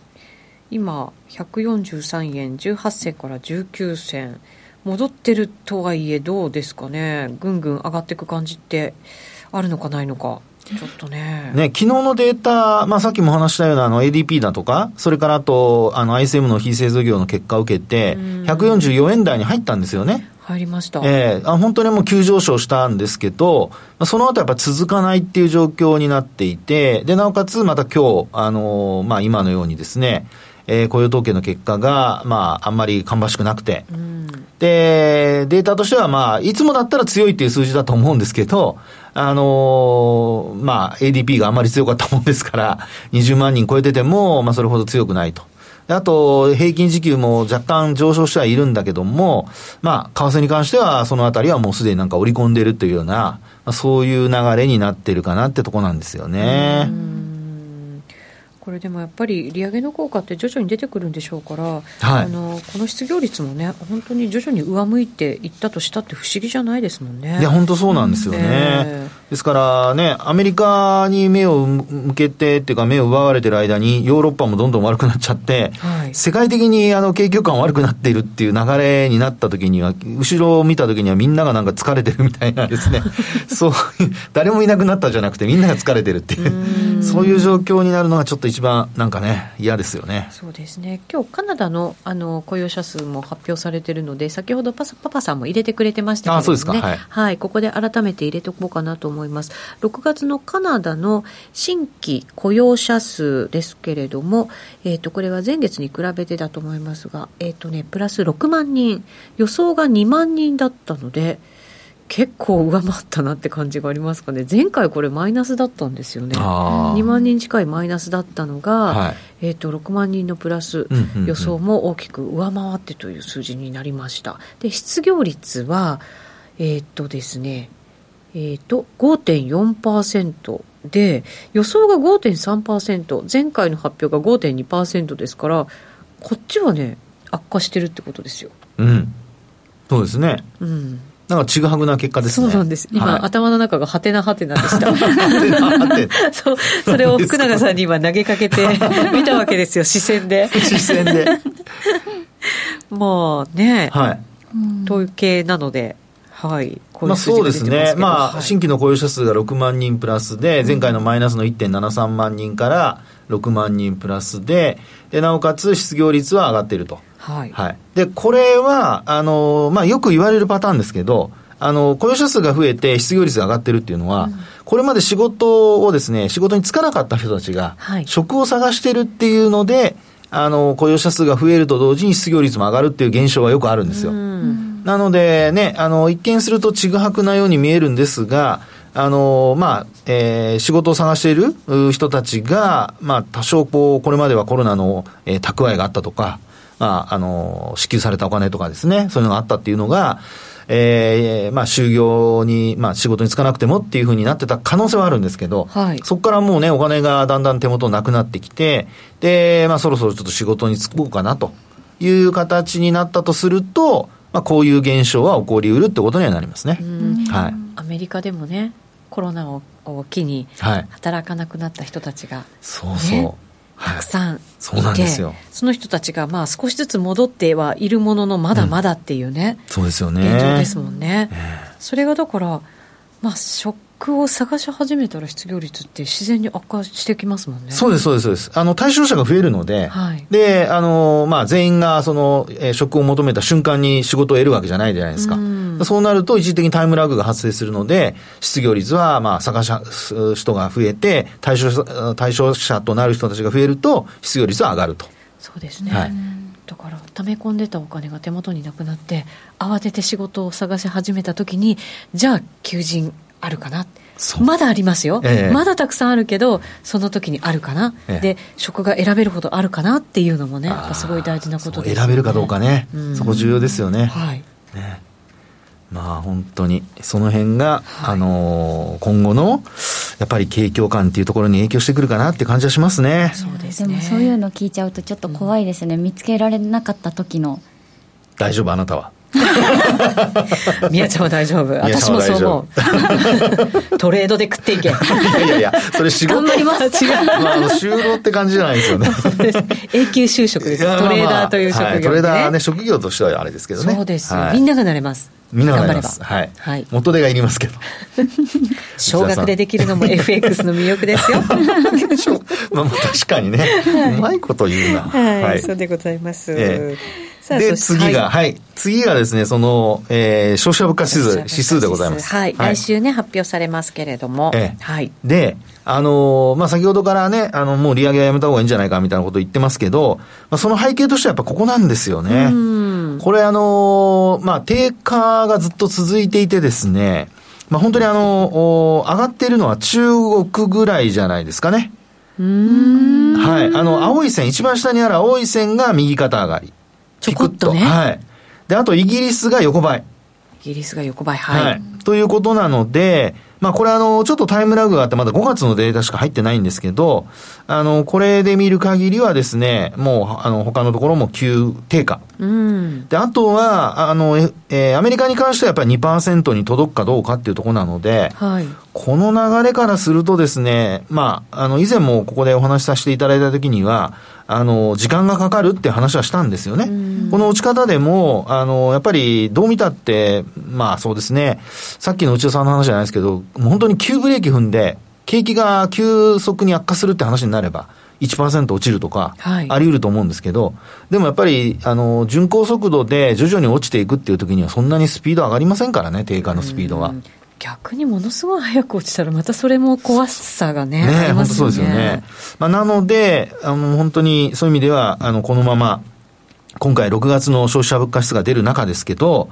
今、143円18銭から19銭、戻ってるとはいえ、どうですかね、ぐんぐん上がっていく感じってあるのかないのか。ちょっとね。ね、昨日のデータ、まあさっきも話したようなあの ADP だとか、それからあと、あの ISM の非製造業の結果を受けて、144円台に入ったんですよね。入りました。ええー、あ本当にもう急上昇したんですけど、その後やっぱ続かないっていう状況になっていて、で、なおかつまた今日、あのー、まあ今のようにですね、えー、雇用統計の結果が、まあ、あんまり芳しくなくて、うん、で、データとしては、まあ、いつもだったら強いっていう数字だと思うんですけど、あのー、まあ、ADP があんまり強かったもんですから、20万人超えてても、まあ、それほど強くないと。あと、平均時給も若干上昇してはいるんだけども、まあ、為替に関しては、そのあたりはもうすでになんか織り込んでるというような、まあ、そういう流れになってるかなってとこなんですよね。これでもやっぱり利上げの効果って徐々に出てくるんでしょうから、はい、あのこの失業率もね、本当に徐々に上向いていったとしたって不思議じゃないですもんね。いや、本当そうなんですよね。えー、ですからね、アメリカに目を向けてっていうか目を奪われてる間にヨーロッパもどんどん悪くなっちゃって、はい、世界的にあの景況感悪くなっているっていう流れになった時には、後ろを見た時にはみんながなんか疲れてるみたいなですね、そういう、誰もいなくなったじゃなくてみんなが疲れてるっていう、うそういう状況になるのがちょっと一番なんかね、嫌ですよね。そうですね。今日カナダのあの雇用者数も発表されてるので、先ほどパパパさんも入れてくれてましたけどね。あ、そうですか。はい、はい。ここで改めて入れておこうかなと思います。6月のカナダの新規雇用者数ですけれども、えっ、ー、と、これは前月に比べてだと思いますが、えっ、ー、とね、プラス6万人、予想が2万人だったので、結構上回ったなって感じがありますかね、前回これ、マイナスだったんですよね、2万人近いマイナスだったのが、はい、えーと、6万人のプラス、予想も大きく上回ってという数字になりました。で失業率はえっ、ー、とですねえーと、5.4%で予想が5.3%前回の発表が5.2%ですからこっちはね悪化してるってことですよ。うん、そうですね。うんなんかちぐはぐな結果ですね。そうなんです。今、はい、頭の中がはてなはてなでした。そう、それを福永さんに今投げかけて 見たわけですよ、視線で。視線で。まあね、はい、統計なので、はい、まあ、そうですね、まあ、新規の雇用者数が6万人プラスで、前回のマイナスの1.73万人から6万人プラスで、でなおかつ失業率は上がっていると。はい、はい、でこれはあの、まあ、よく言われるパターンですけど、あの雇用者数が増えて失業率が上がってるっていうのは、うん、これまで仕事をですね、仕事に就かなかった人たちが、職を探してるっていうので、あの雇用者数が増えると同時に失業率も上がるっていう現象はよくあるんですよ。うんなのでね、あの、一見するとちぐはぐなように見えるんですが、あの、まあ、えー、仕事を探している人たちが、まあ、多少こう、これまではコロナの、えー、蓄えがあったとか、まあ、あの、支給されたお金とかですね、そういうのがあったっていうのが、えー、まあ、就業に、まあ、仕事に就かなくてもっていうふうになってた可能性はあるんですけど、はい、そこからもうね、お金がだんだん手元なくなってきて、で、まあ、そろそろちょっと仕事に就こうかなという形になったとすると、まあ、こういう現象は起こりうるってことにはなりますね。はい、アメリカでもねコロナをを機に働かなくなった人たちが、ね、そうそう。たくさんいて、そうなんですよ。その人たちがまあ少しずつ戻ってはいるもののまだまだっていうね、うん、そうですよね。現状ですもんね、えー、それがだからまあショックを探し始めたら失業率って自然に悪化してきますもんね。そうです、そうです、そうです。あの、対象者が増えるので、はい、で、あの、まあ、全員が、その、えー、職を求めた瞬間に仕事を得るわけじゃないじゃないですか。うそうなると、一時的にタイムラグが発生するので、失業率は、まあ、探す人が増えて、対象者、対象者となる人たちが増えると、失業率は上がると。そうですね。はいだから溜め込んでたお金が手元になくなって慌てて仕事を探し始めた時にじゃあ求人あるかな。まだありますよ、えまだたくさんあるけどその時にあるかな、え、で職が選べるほどあるかなっていうのもねやっぱすごい大事なことです、ね、選べるかどうかね、うん、そこ重要ですよね,、はい。ね。まあ本当にその辺が、はい、あのー、今後のやっぱり景況感っていうところに影響してくるかなって感じはしますね。そうですね。でもそういうの聞いちゃうとちょっと怖いですね、うん、見つけられなかった時の。大丈夫あなたは 宮ちゃんは大丈夫？私もそう思う。トレードで食っていけ。いやいやいやそれ仕事。頑張ります。違う、まあ、就労って感じじゃないですよね。永久就職です。トレーダーという職業、ね。はい、トレーダーね職業としてはあれですけどね。そうです、はい、みんながなれます。みんながなれます。はい、はい、元手がいりますけど。少額でできるのも FX の魅力ですよ。まあ確かにね、うまいこと言うな。はい、そうでございます、えーで、次が、はい、次がですね、その、えー、消費者物価指数、指数でございます。はい、来週ね、発表されますけれども。えはい。で、あのー、まあ、先ほどからね、あの、もう利上げはやめた方がいいんじゃないかみたいなことを言ってますけど、まあ、その背景としてはやっぱここなんですよね。これあのー、まあ、低下がずっと続いていてですね、まあ、本当にあの、上がっているのは中国ぐらいじゃないですかね。はい。あの、青い線、一番下にある青い線が右肩上がり。ちょこっとね。はい。で、あとイギリスが横ばい。イギリスが横ばい、はい。はい、ということなので、まあこれあの、ちょっとタイムラグがあってまだ5月のデータしか入ってないんですけど、あの、これで見る限りはですね、もう、あの、他のところも急低下。うん、で、あとは、あの、えー、アメリカに関してはやっぱり2%に届くかどうかっていうところなので、はい、この流れからするとですね、まあ、あの、以前もここでお話しさせていただいたときには、あの、時間がかかるって話はしたんですよね。この落ち方でも、あの、やっぱりどう見たって、まあそうですね、さっきの内田さんの話じゃないですけど、本当に急ブレーキ踏んで、景気が急速に悪化するって話になれば、1%落ちるとか、あり得ると思うんですけど、でもやっぱり、あの、巡航速度で徐々に落ちていくっていう時には、そんなにスピード上がりませんからね、低下のスピードは。逆にものすごい早く落ちたら、またそれも怖さがね、ね本当そうですよね。まあ、なので、あの、本当にそういう意味では、あの、このまま、今回6月の消費者物価指数が出る中ですけど、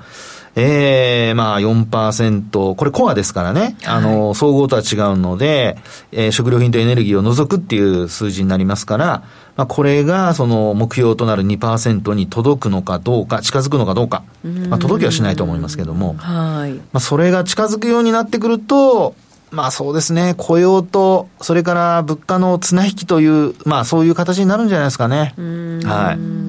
ええー、まあ4%、これコアですからね、はい、あの、総合とは違うので、えー、食料品とエネルギーを除くっていう数字になりますから、まあ、これがその目標となる2%に届くのかどうか、近づくのかどうか、まあ、届きはしないと思いますけども、はい、まあ、それが近づくようになってくると、まあそうですね、雇用と、それから物価の綱引きという、まあそういう形になるんじゃないですかね。はい。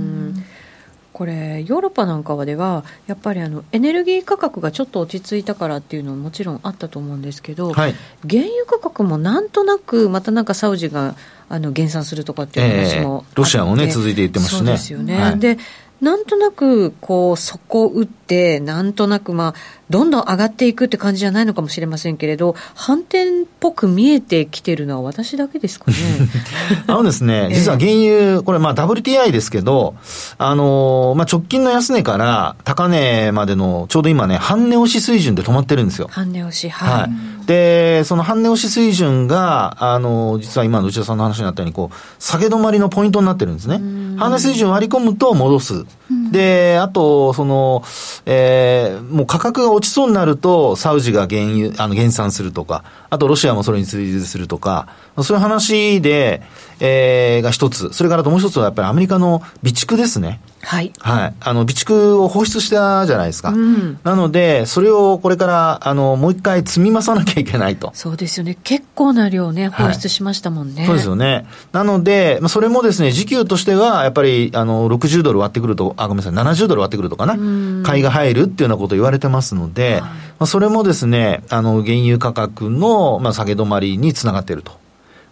これヨーロッパなんかではやっぱりあのエネルギー価格がちょっと落ち着いたからっていうのももちろんあったと思うんですけど、はい、原油価格もなんとなくまたなんかサウジがあの減産するとかっていう話も、えー、ロシアもね続いていってますしね。そうですよね、はい、でなんとなくこう底を打ってなんとなくまあどんどん上がっていくって感じじゃないのかもしれませんけれど、反転っぽく見えてきてるのは私だけですかね。あのですね、実は原油、これまあ WTI ですけど、あのー、まあ直近の安値から高値までのちょうど今ね、半値押し水準で止まってるんですよ。半値押し、はい。はい、で、その半値押し水準が、あのー、実は今の内田さんの話になったように、こう、下げ止まりのポイントになってるんですね。半値水準割り込むと戻す。で、あと、その、えー、もう価格が落ちそうになると、サウジが原油、あの、減産するとか、あとロシアもそれに追随するとか、そういう話で、えー、が一つ。それからともう一つはやっぱりアメリカの備蓄ですね。はい。はい。あの、備蓄を放出したじゃないですか。うん、なので、それをこれから、あの、もう一回積み増さなきゃいけないと。そうですよね。結構な量ね、放出しましたもんね。はい、そうですよね。なので、それもですね、時給としては、やっぱり、あの、60ドル割ってくると、あ、ごめんなさい、70ドル割ってくるとかな。買いが入るっていうようなことを言われてますので、はい、まあ、それもですね、あの、原油価格の、まあ、下げ止まりにつながっていると。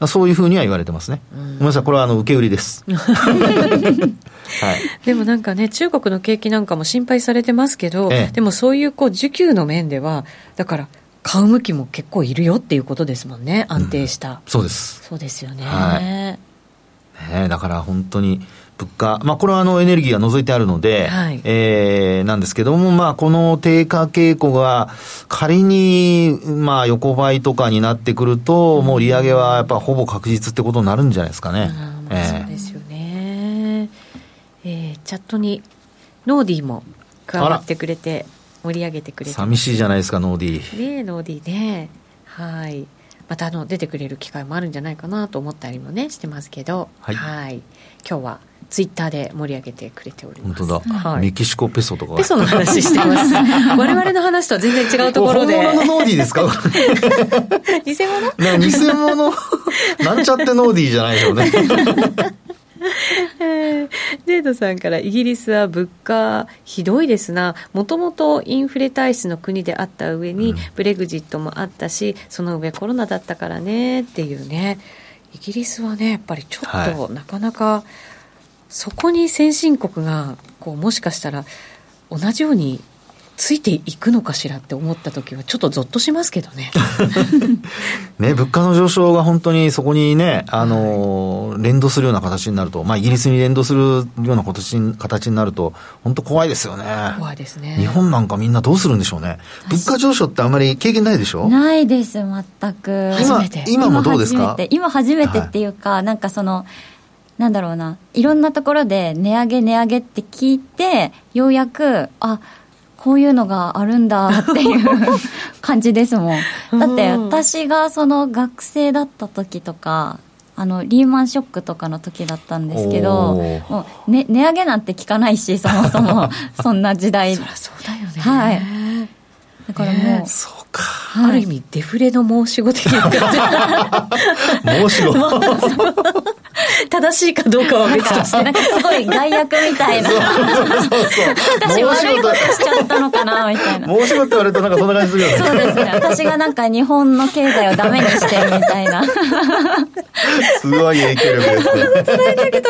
そういうふうには言われてますね。ごめんなさい、これはあの受け売りです。はい、でもなんかね、中国の景気なんかも心配されてますけど、ええ、でもそういうこう需給の面では、だから、買う向きも結構いるよっていうことですもんね、安定した。うん、そうです。そうですよね。はい、ねだから本当に、物価、まあ、これはあのエネルギーが除いてあるので、はい、えー、なんですけども、まあ、この低下傾向が仮に、まあ、横ばいとかになってくると、もう利上げはやっぱほぼ確実ってことになるんじゃないですかね。うんえー、そうですよね。えー、チャットにノーディーも加わってくれて、盛り上げてくれて寂しいじゃないですか、ノーディー。ねノーディーね。はい。またあの出てくれる機会もあるんじゃないかなと思ったりもねしてますけど、はい、はい今日はツイッターで盛り上げてくれております。本当だ、はい、メキシコペソとか。ペソの話してます。我々の話とは全然違うところで。本物のノーディーですか？偽物？偽物？なんちゃってノーディーじゃないでしょうね。え ジェイドさんからイギリスは物価ひどいですな。もともとインフレ体質の国であった上に、ブレグジットもあったしその上コロナだったからねっていうね。イギリスはねやっぱりちょっとなかなか、そこに先進国がこうもしかしたら同じようについていくのかしらって思った時はちょっとぞっとしますけどね ね物価の上昇が本当にそこにね、あの、はい、連動するような形になると、まあ、イギリスに連動するような形形になると、本当怖いですよね。怖いですね。日本なんかみんなどうするんでしょうね。物価上昇ってあまり経験ないでしょ？ないです、全く。今、今もどうですか？今初めてっていうか、はい、なんかその、なんだろうな、いろんなところで値上げ値上げって聞いて、ようやく、あ、こういうのがあるんだっていう 感じですもん。だって私がその学生だった時とか、あのリーマンショックとかの時だったんですけど、もう、ね、値上げなんて聞かないし、そもそも そんな時代。そりゃそうだよね。はい。だからもう、そうか。ある意味デフレの申し子的な感じ。申し子。正しいかどうかは別として、なんかすごい害悪みたいな。そうそうそう私悪いことしちゃったのかな、みたいな。申し子って言われるとなんかそんな感じするよね。そうですね。私がなんか日本の経済をダメにしてるみたいな。すごい影響力ですね。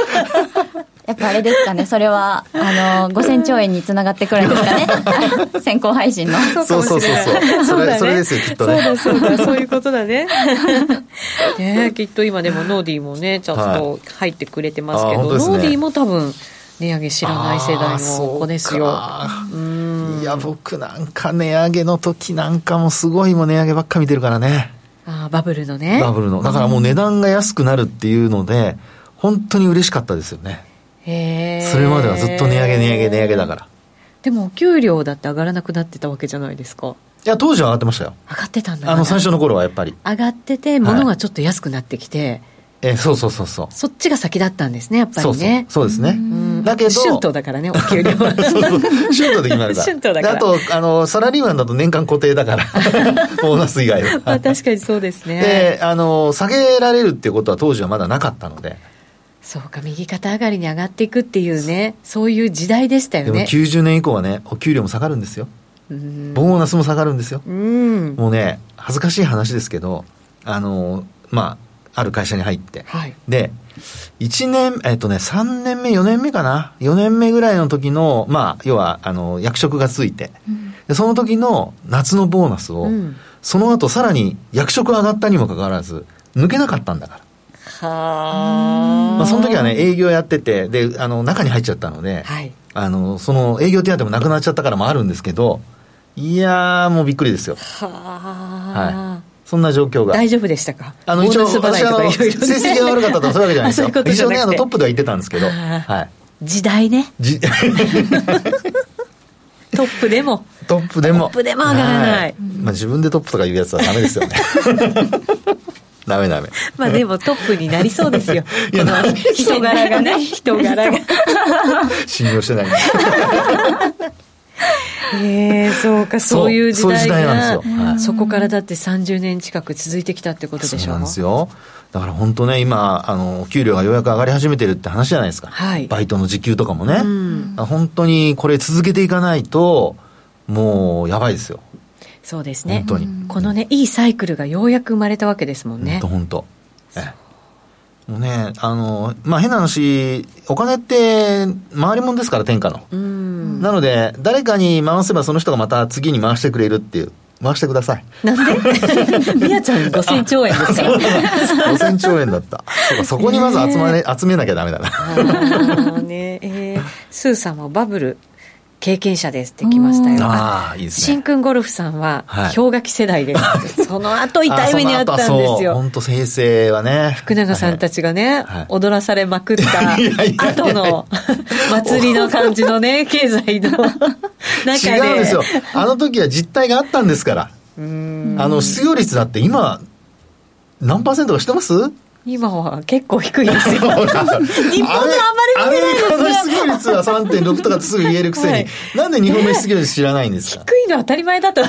やっぱあれですかね、それは、あの、5000兆円につながってくるんですかね。先行配信の。そうそうそうそう。それ、それですよ、きっとね。そうだ、そうだ、そういうことだね。ねきっと今でもノーディーもね、ちゃんと入ってくれてますけど、はいね、ノーディーも多分、値上げ知らない世代の子ですよ。いや、僕なんか値上げの時なんかもすごいも値上げばっか見てるからね。あバブルのね。バブルの。だからもう値段が安くなるっていうので、本当に嬉しかったですよね。それまではずっと値上げ値上げ値上げだから。でもお給料だって上がらなくなってたわけじゃないですか。いや当時は上がってましたよ。上がってたんだ。あの最初の頃はやっぱり。上がってて物がちょっと安くなってきて、はい、えそうそうそうそう。そっちが先だったんですねやっぱりね。そうですね。だけど春闘だからねお給料は。春闘で決まるから。春闘だから。あとあのサラリーマンだと年間固定だから。ボーナス以外は、まあ、確かにそうですね。であの下げられるっていうことは当時はまだなかったのでそうか右肩上がりに上がっていくっていうねそういう時代でしたよね。でも90年以降はねお給料も下がるんですよ。ボーナスも下がるんですよ。もうね恥ずかしい話ですけどあのまあある会社に入って、はい、で1年えっとね3年目4年目かな？4年目ぐらいの時のまあ要はあの役職がついて、うん、でその時の夏のボーナスを、うん、その後さらに役職上がったにもかかわらず抜けなかったんだからはまあ、その時はね、営業やってて、で、あの、中に入っちゃったので、はい、あの、その営業手当もなくなっちゃったからもあるんですけど、いやー、もうびっくりですよ。ははい。そんな状況が。大丈夫でしたか？あの、一応、私、あの、成績が悪かったとかそういうわけじゃないですよ。うう一応ね、あの、トップでは言ってたんですけど、はい。時代ね。じ トップでも。トップでも。トップでも上がらない。まあ自分でトップとか言うやつはダメですよね。ダメダメ。まあでもトップになりそうですよ。この人柄がね、人柄が。信用してない。ええそうか。そういう時代がそこからだって30年近く続いてきたってことでしょ。うそうなんですよ。だから本当ね今あの給料がようやく上がり始めてるって話じゃないですか、はい、バイトの時給とかもね、うん、本当にこれ続けていかないともうやばいですよそうですね。本当に。このねいいサイクルがようやく生まれたわけですもんね。本当本当。もうねあのまあ変な話お金って回りもんですから天下の。なので誰かに回せばその人がまた次に回してくれるっていう。回してください。なんで？みやちゃん5000兆円です か5000兆円だった。そうか、そこにまず集まれ、集めなきゃダメだな。ねえ。ー、スーさんはバブル経験者ですってきましたよ。ああ、いいですね。新君ゴルフさんは、氷河期世代です。その後痛い目にあったんですよ。本当平成はね。福永さんたちがね、踊らされまくった 後の 祭りの感じのね、経済の中で。違うんですよ。あの時は実態があったんですから。あの、失業率だって今、何パーセントか知ってます？今は結構低いですよ。日本のあまり見てないですアメリカの失業率は3.6とかすぐ言えるくせに、はい、なんで日本の失業率知らないんですか低いのは当たり前だと。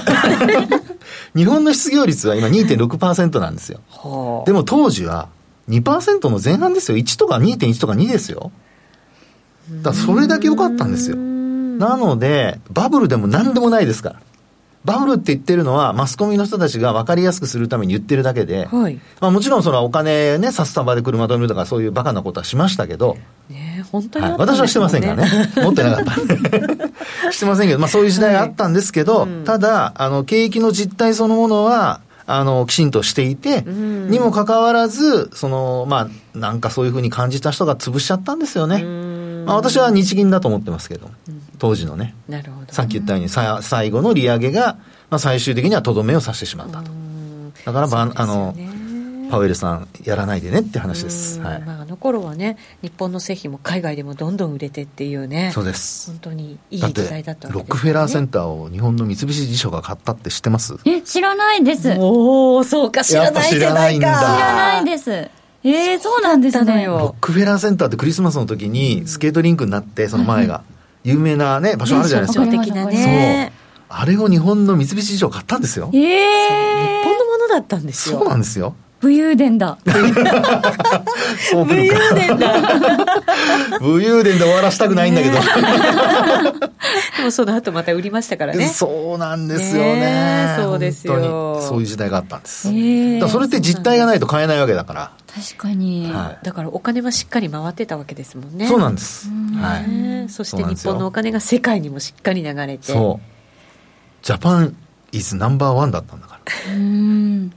日本の失業率は今2.6%なんですよ。でも当時は2%の前半ですよ。1とか2.1とか2ですよ。だからそれだけ良かったんですよ。なので、バブルでも何でもないですから。バブルって言ってるのは、マスコミの人たちが分かりやすくするために言ってるだけで、はい、まあ、もちろんそのお金ね、札束で車止めるとか、そういうバカなことはしましたけど、ね、本当に、ね。はい、私はしてませんからね、持ってなかったしてませんけど、まあ、そういう時代があったんですけど、はい。うん、ただ、あの景気の実態そのものは、あの、きちんとしていて、にもかかわらず、その、まあ、なんかそういうふうに感じた人が潰しちゃったんですよね。まあ、私は日銀だと思ってますけど、当時のね。なるほど。さっき言ったように、さ最後の利上げが、まあ、最終的にはとどめを刺してしまったと。だから、ね、あの、パウエルさんやらないでねって話です、はい。まあ、あの頃はね日本の製品も海外でもどんどん売れてっていうねそうです。本当にいい時代だったわけです、ね、ロックフェラーセンターを日本の三菱地所が買ったって知ってます？え知らないです。おおそうか知らない世代か。知らないですええー、そうなんですね。ロックフェラーセンターってクリスマスの時にスケートリンクになってその前が有名なね場所あるじゃないですか、的なね。あれを日本の三菱地所買ったんですよ。ええー、日本のものだったんですよ。そうなんですよ。武勇伝だ。武勇伝だ。武勇伝で終わらせたくないんだけど。でもその後また売りましたからね。そうなんですよね。そうですよ。そういう時代があったんです。だそれって実態がないと買えないわけだから。確かに、はい、だからお金はしっかり回ってたわけですもんね。そうなんです。はい。そして日本のお金が世界にもしっかり流れて。そう。ジャパンイズナンバーワンだったんだから。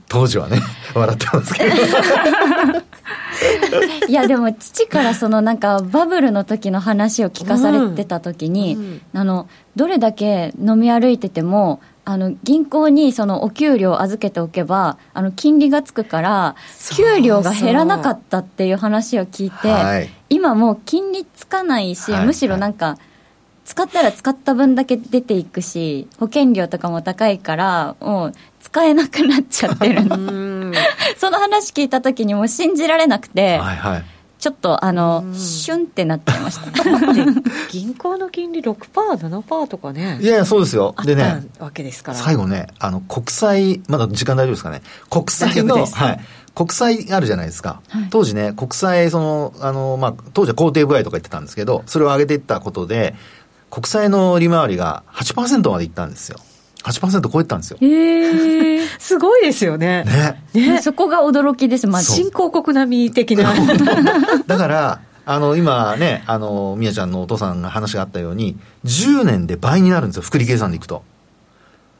当時はね、笑ってますけど。いやでも父からそのなんかバブルの時の話を聞かされてた時に、うん。うん、あのどれだけ飲み歩いててもあの銀行にそのお給料を預けておけばあの金利がつくから給料が減らなかったっていう話を聞いて、はい、今もう金利つかないし、はい、むしろなんか、使ったら使った分だけ出ていくし保険料とかも高いからもう使えなくなっちゃってる。その話聞いた時にも信じられなくて、はいはい、ちょっとあのシュンってなっちゃいました。銀行の金利 6%7% とかねいやいやそうですよ。でねわけですから。最後ねあの国債まだ時間大丈夫ですかね？国債のはい。国債あるじゃないですか、はい、当時ね国債そのあの、まあ、当時は肯定具合とか言ってたんですけどそれを上げていったことで国債の利回りが8%までいったんですよ8%超えたんですよ。へえすごいですよね。ね。ねそこが驚きです、まず。新興国並み的な。だから、あの、今ね、あの、みやちゃんのお父さんが話があったように、10年で倍になるんですよ、複利計算でいくと。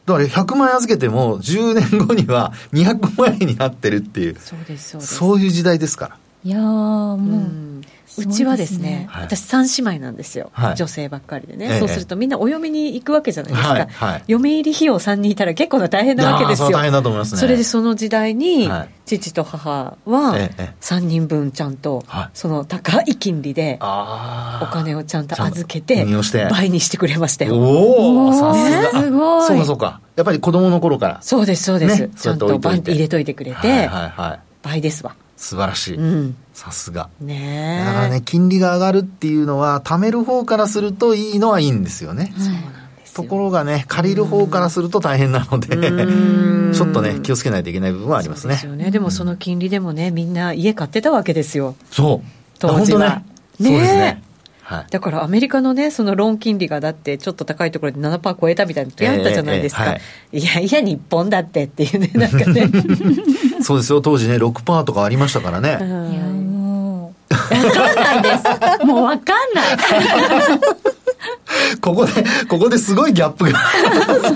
だから100万円預けても、10年後には200万円になってるっていう。そうです、そうです。そういう時代ですから。いやもう、うん。うちはですね、はい、私3姉妹なんですよ、はい、女性ばっかりでね、そうするとみんなお嫁に行くわけじゃないですか、はい、嫁入り費用3人いたら結構な大変なわけですよ。大変だと思いますね。それでその時代に、父と母は3人分ちゃんと、その高い金利でお金をちゃんと預けて倍にしてくれましたよ。おおさすごい。そうかそうか。やっぱり子供の頃から。そうですそうです、ね、ちゃんとバンって入れといてくれて、はいはいはい、倍ですわ素晴らしい、うんさすが。ねだからね、金利が上がるっていうのは、貯める方からするといいのはいいんですよね。そうなんですところがね、借りる方からすると大変なので、ちょっとね、気をつけないといけない部分はありますね。ですよね。でもその金利でもね、みんな家買ってたわけですよ。そう。当時は。ね、そうですね。はい、だからアメリカのね、そのローン金利がだってちょっと高いところで7%超えたみたいな時あったじゃないですか。いやいや、日本だってっていうね、なんかね。そうですよ、当時ね、6%とかありましたからね。うんわかんないです。もうわかんない。ここで、ここですごいギャップが。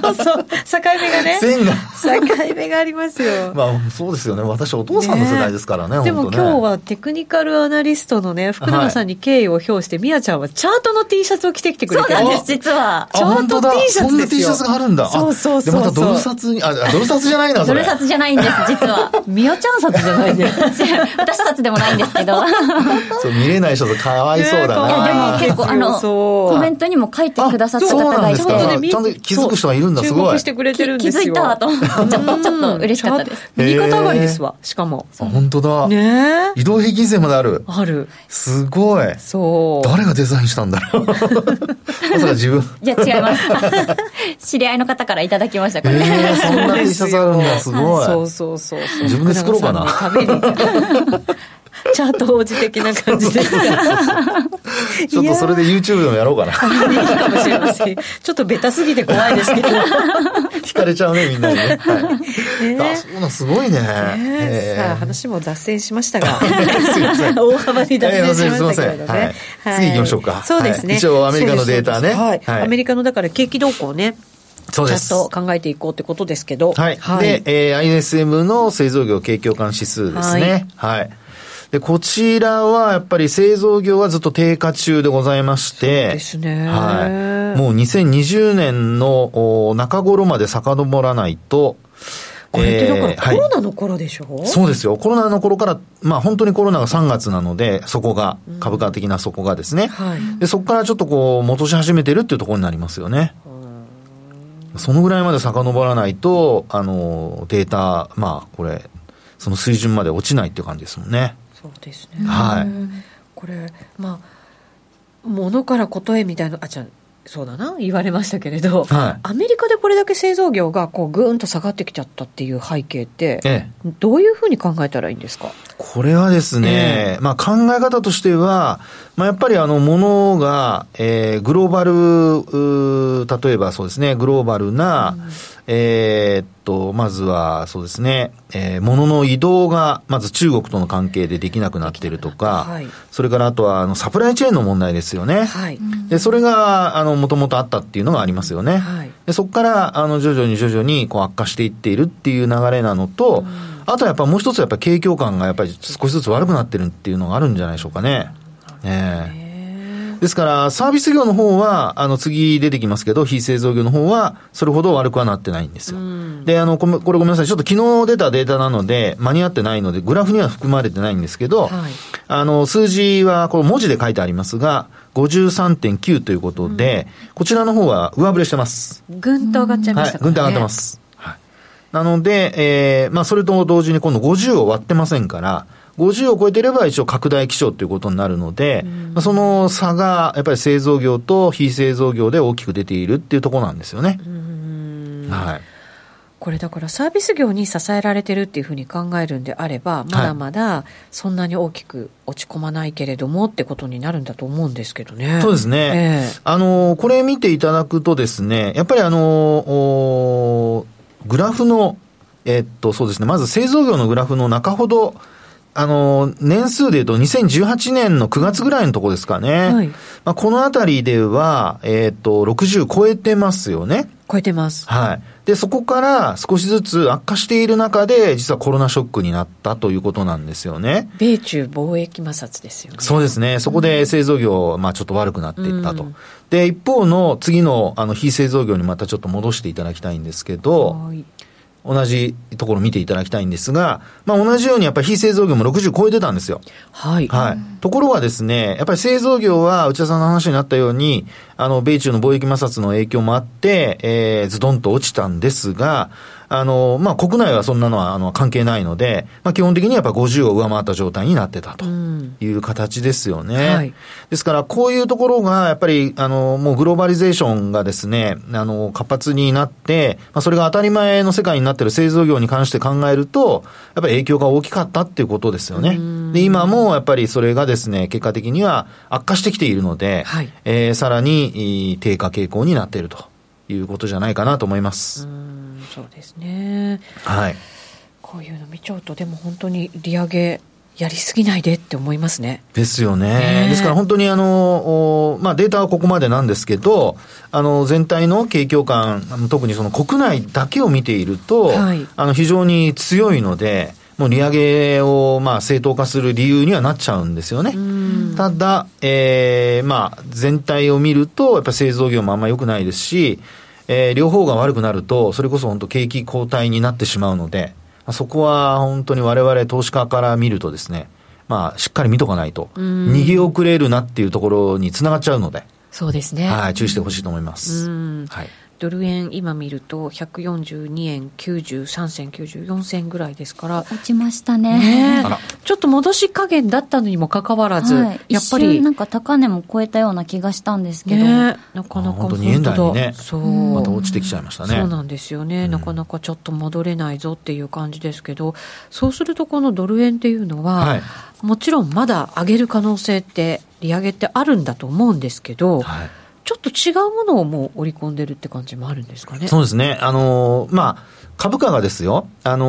そうそう。境目がね。線が。境目がありますよ。まあ、そうですよね。私、お父さんの世代ですからね。ねでも、今日はテクニカルアナリストのね、福永さんに敬意を表して、み、や、ちゃんはチャートの T シャツを着てきてくれてるんです、実は。チャート T シャツですよ。そんな T シャツがあるんだ。そうそうそう。で、またドル札に、あ、ドル札じゃないな、ドル札じゃないんです、実は。みやちゃん札じゃないです。私札でもないんですけど。そう、見れない人とかわいそうだな。いや、でも結構、あの、コメントにも書いてくださった方がいて。ちゃんと気づく人がいるんだ、すごい。してくれてるんですよ。気づいたと思って、ちょっと、ちょっと嬉しかったです。右肩上がりですわ、しかも。あ、本当だ。ね移動平均線まである。ある。すごい。そう。誰がデザインしたんだろう。まさか自分。いや、違います。知り合いの方からいただきましたからね。そんな T シャツあるんだ、すごい。そうそうそう。自分で作ろうかな。チャート王子的な感じですか ちょっとそれで YouTube でもやろうかな。いいかもしれません。ちょっとベタすぎて怖いですけど。聞かれちゃうね、みんなにね。はい、えー、あ、そうなん、すごいね。えー、さあ、話も脱線しましたが。すいません。大幅に脱線しましたけどね。はい、次行きましょうか。そうですね。一応アメリカのデータね。はい。アメリカのだから景気動向ね。そうです。ちゃんと考えていこうってことですけど。はい。はい、で、えー、ISM の製造業景況感指数ですね。はい、はいで、こちらはやっぱり製造業はずっと低下中でございまして、そうですね。はい。もう2020年の中頃まで遡らないと、これってだからコロナの頃でしょ、はい、そうですよ。コロナの頃から、まあ本当にコロナが3月なので、そこが、株価的なそこがですね。はい、で、そこからちょっとこう、戻し始めてるっていうところになりますよね。そのぐらいまで遡らないと、あの、データ、まあこれ、その水準まで落ちないっていう感じですもんね。そうですね。はい。これ、まあ、ものからことへみたいな、あ、じゃそうだな。言われましたけれど、はい、アメリカでこれだけ製造業がこうぐーんと下がってきちゃったっていう背景って、ええ、どういうふうに考えたらいいんですか？これはですね、えー、まあ考え方としては、まあ、やっぱりあの、ものが、えー、グローバル、例えばそうですね、グローバルな、うん、えー、っと、まずはそうですね、えー、物の移動が、まず中国との関係でできなくなっているとか、はい、それからあとは、あの、サプライチェーンの問題ですよね。はい、で、それが、あの、もともとあったっていうのがありますよね。はい、でそこから、あの、徐々に徐々に、こう、悪化していっているっていう流れなのと、うんあとやっぱもう一つやっぱ景況感がやっぱり少しずつ悪くなってるっていうのがあるんじゃないでしょうかね。ねですから、サービス業の方は、あの、次出てきますけど、非製造業の方は、それほど悪くはなってないんですよ。で、あの、これごめんなさい。ちょっと昨日出たデータなので、間に合ってないので、グラフには含まれてないんですけど、はい、あの、数字は、これ文字で書いてありますが、53.9ということで、うん、こちらの方は上振れしてます。ぐんと上がっちゃいましたね。はい、ぐんと上がってます。なので、えー、まあ、それと同時に今度50を割ってませんから、50を超えてれば一応拡大基調ということになるので、うん、その差がやっぱり製造業と非製造業で大きく出ているっていうところなんですよね。はい。これだからサービス業に支えられてるっていうふうに考えるんであれば、まだまだそんなに大きく落ち込まないけれどもってことになるんだと思うんですけどね。そうですね。えー、あの、これ見ていただくとですね、やっぱりあの、グラフの、えっと、そうですね、まず製造業のグラフの中ほど、あの、年数で言うと2018年の9月ぐらいのとこですかね。はい、まあ、このあたりでは、えっ、と、60超えてますよね。超えてます。はい。で、そこから少しずつ悪化している中で、実はコロナショックになったということなんですよね。米中貿易摩擦ですよね。そうですね。そこで製造業、まあちょっと悪くなっていったと。うん、で、一方の次の、あの、非製造業にまたちょっと戻していただきたいんですけど、はい同じところ見ていただきたいんですが、まあ同じようにやっぱり非製造業も60超えてたんですよ。はい。はい。ところがですね、やっぱり製造業は内田さんの話になったように、あの、米中の貿易摩擦の影響もあって、えー、ズドンと落ちたんですが、あの、まあ、国内はそんなのは、あの、関係ないので、まあ、基本的にやっぱ50を上回った状態になってたという形ですよね。うんはい、ですから、こういうところが、やっぱり、あの、もうグローバリゼーションがですね、あの、活発になって、まあ、それが当たり前の世界になっている製造業に関して考えると、やっぱり影響が大きかったっていうことですよね。うん、で、今もやっぱりそれがですね、結果的には悪化してきているので、はい、えー、さらに低下傾向になっているということじゃないかなと思います。うんそうですねはいこういうの見ちゃうとでも本当に利上げやりすぎないでって思いますね。ですよね。ですから本当にあの、まあデータはここまでなんですけど、あの全体の景況感、特にその国内だけを見ていると、はい、あの非常に強いので、もう利上げをまあ正当化する理由にはなっちゃうんですよね。ただ、えー、まあ全体を見ると、やっぱ製造業もあんま良くないですし、えー、両方が悪くなると、それこそ本当景気後退になってしまうので、そこは本当に我々投資家から見るとですね、まあ、しっかり見とかないと、逃げ遅れるなっていうところにつながっちゃうので、そうですね。はい、注意してほしいと思います。はい。ドル円今見ると142円93銭94銭ぐらいですから。落ちましたね、ね、ちょっと戻し加減だったのにもかかわらず、はい、やっぱりなんか高値も超えたような気がしたんですけど、ね、なかなか本当に円台にねそう。また落ちてきちゃいましたね。そうなんですよね、うん、なかなかちょっと戻れないぞっていう感じですけどそうするとこのドル円っていうのは、はい、もちろんまだ上げる可能性って利上げってあるんだと思うんですけど、はいちょっと違うものをもう織り込んでるって感じもあるんですかね。そうですね。あのー、まあ、株価がですよ、あの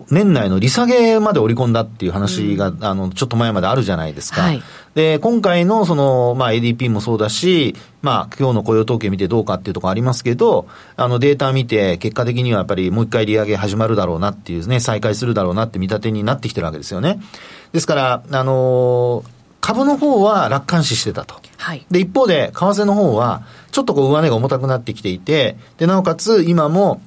ー、年内の利下げまで織り込んだっていう話が、うん、あの、ちょっと前まであるじゃないですか。はい、で、今回のその、まあ、ADP もそうだし、まあ、今日の雇用統計見てどうかっていうところありますけど、あの、データ見て、結果的にはやっぱりもう一回利上げ始まるだろうなっていうね、再開するだろうなって見立てになってきてるわけですよね。ですから、あのー株の方は楽観視してたと。はい。で、一方で、為替の方は、ちょっとこう、上値が重たくなってきていて、で、なおかつ、今も、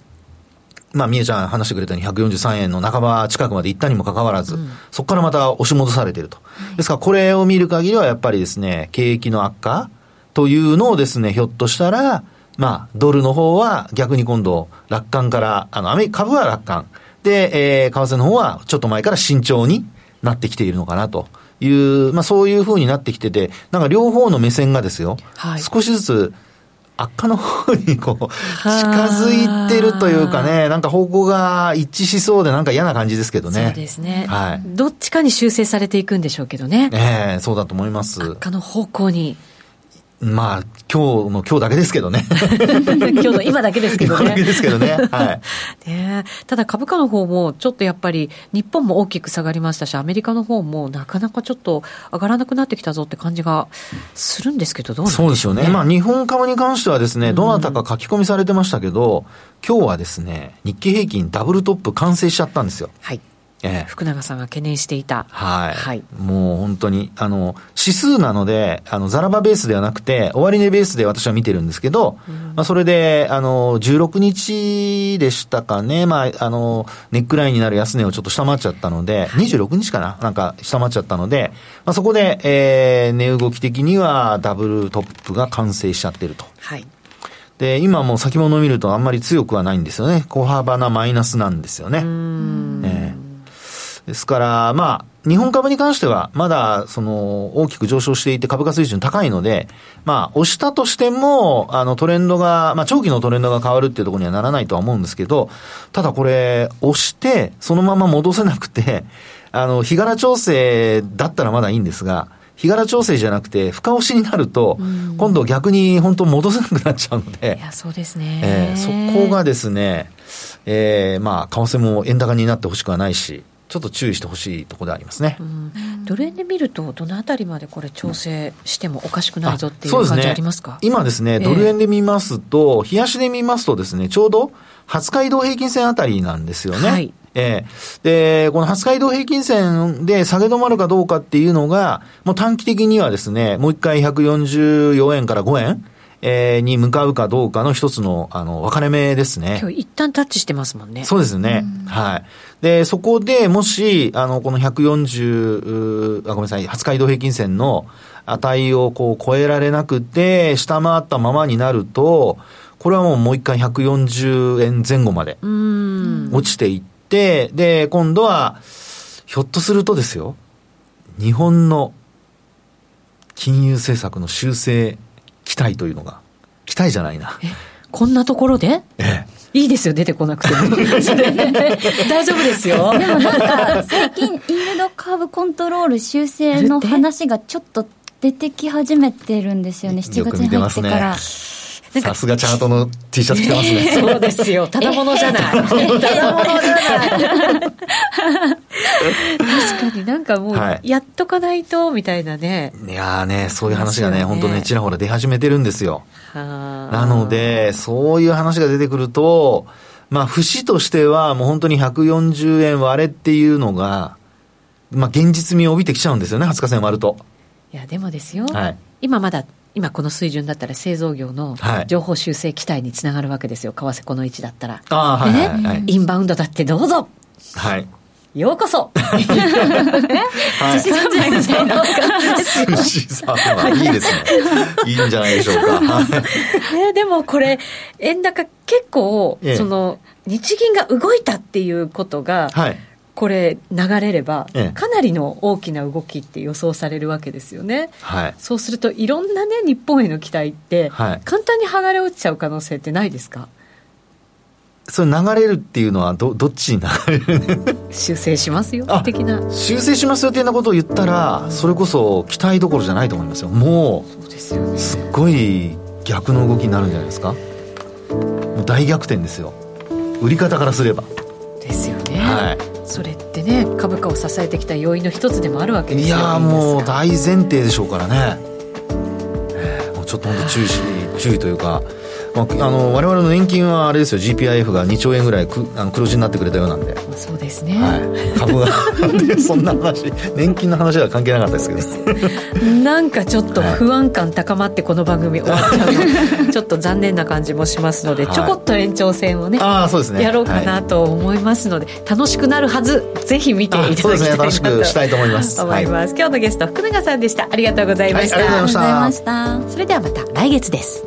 まあ、みえちゃん話してくれたように143円の半ば近くまで行ったにもかかわらず、うん、そこからまた押し戻されていると。ですから、これを見る限りは、やっぱりですね、景気の悪化というのをですね、ひょっとしたら、まあ、ドルの方は逆に今度、楽観から、あの、アメ株は楽観。で、えー、為替の方はちょっと前から慎重になってきているのかなという、まあそういうふうになってきてて、なんか両方の目線がですよ、はい、少しずつ悪化の方にこう、近づいてるというかね、なんか方向が一致しそうでなんか嫌な感じですけどね。そうですね。はい。どっちかに修正されていくんでしょうけどね。ええー、そうだと思います。悪化の方向に。まあ、今日の今日だけですけどね。今日の今だけですけどね。今だけですけどね。はい。ねただ株価の方も、ちょっとやっぱり、日本も大きく下がりましたし、アメリカの方もなかなかちょっと上がらなくなってきたぞって感じがするんですけど、どうなんでしょう、ね、そうですよね。まあ、日本株に関してはですね、どなたか書き込みされてましたけど、今日はですね、日経平均ダブルトップ完成しちゃったんですよ。はい。ええ、福永さんが懸念していた。はい。はい、もう本当に、あの、指数なので、あの、ザラバベースではなくて、終値ベースで私は見てるんですけど、うん、まあ、それで、あの、16日でしたかね、まあ、あの、ネックラインになる安値をちょっと下回っちゃったので、はい、26日かななんか下回っちゃったので、まあ、そこで、えー、値動き的にはダブルトップが完成しちゃってると。はい。で、今も先物を見るとあんまり強くはないんですよね。小幅なマイナスなんですよね。えーですから、まあ、日本株に関しては、まだ、その、大きく上昇していて株価水準高いので、まあ、押したとしても、あの、トレンドが、まあ、長期のトレンドが変わるっていうところにはならないとは思うんですけど、ただこれ、押して、そのまま戻せなくて、あの、日柄調整だったらまだいいんですが、日柄調整じゃなくて、深押しになると、今度逆に本当戻せなくなっちゃうので、いや、そうですね。えー、そこがですね、えー、まあ、為替も円高になってほしくはないし、ちょっと注意してほしいところでありますね、うん、ドル円で見ると、どのあたりまでこれ、調整してもおかしくないぞっていう感じありますか、ね、今ですね、ドル円で見ますと、冷やしで見ますとですね、ちょうど20日移動平均線あたりなんですよね。はいえー、で、この20日移動平均線で下げ止まるかどうかっていうのが、もう短期的にはですね、もう一回144円から5円、えー、に向かうかどうかの一つの、あの、分かれ目ですね。今日一旦タッチしてますもんね。そうですね。はい。で、そこでもし、あの、この140、あ、ごめんなさい、20日移動平均線の値をこう超えられなくて、下回ったままになると、これはもうもう一回140円前後まで落ちていって、で、今度は、ひょっとするとですよ、日本の金融政策の修正期待というのが、期待じゃないな。こんなところで？ええ。いいですよ、出てこなくても。大丈夫ですよ。でもなんか、最近、イールドカーブコントロール修正の話がちょっと出てき始めてるんですよね、7月に入ってから。さすがチャートの T シャツ着てますね。そうですよ。ただものじゃない。ただものじゃない。確かになんかもう、やっとかないと、みたいなね。いやね、そういう話がね、本当ね、ちらほら出始めてるんですよ。なので、そういう話が出てくると、まあ、節としては、もう本当に140円割れっていうのが、まあ、現実味を帯びてきちゃうんですよね、20日線割ると。いや、でもですよ。はい、今まだ今この水準だったら製造業の情報修正期待につながるわけですよ、為替この位置だったら。あはい、ね、はいはい、インバウンドだってどうぞ。はい。ようこそ。寿司さんじゃない。寿司さんはいいですね。いいんじゃないでしょうか。ね、でもこれ、円高結構、その、日銀が動いたっていうことが、はいこれ流れれば、かなりの大きな動きって予想されるわけですよね、はい、そうするといろんなね日本への期待って、はい、簡単に剥がれ落ちちゃう可能性ってないですか？それ流れるっていうのはどどっちに流れる？修正しますよ的な。修正しますよ的なことを言ったらそれこそ期待どころじゃないと思いますよ。もうそうですよ、ね、すっごい逆の動きになるんじゃないですか？もう大逆転ですよ。売り方からすれば。ですよね。はいそれってね株価を支えてきた要因の一つでもあるわけですよ。いやもう大前提でしょうからね、えー、もうちょっと本当注意し注意というかまあ、あの我々の年金はあれですよ。GPIF が2兆円ぐらいくあの黒字になってくれたようなんで。そうですね、はい、株が そんな話年金の話は関係なかったですけど なんかちょっと不安感高まってこの番組終わっちゃうの。ちょっと残念な感じもしますので、ちょこっと延長戦をねあそうですね。やろうかなと思いますので、楽しくなるはずぜひ見ていただきたいなと、ね、楽しくしたいと思います。思います、今日のゲスト福永さんでした。ありがとうございました、ありがとうございました。それではまた来月です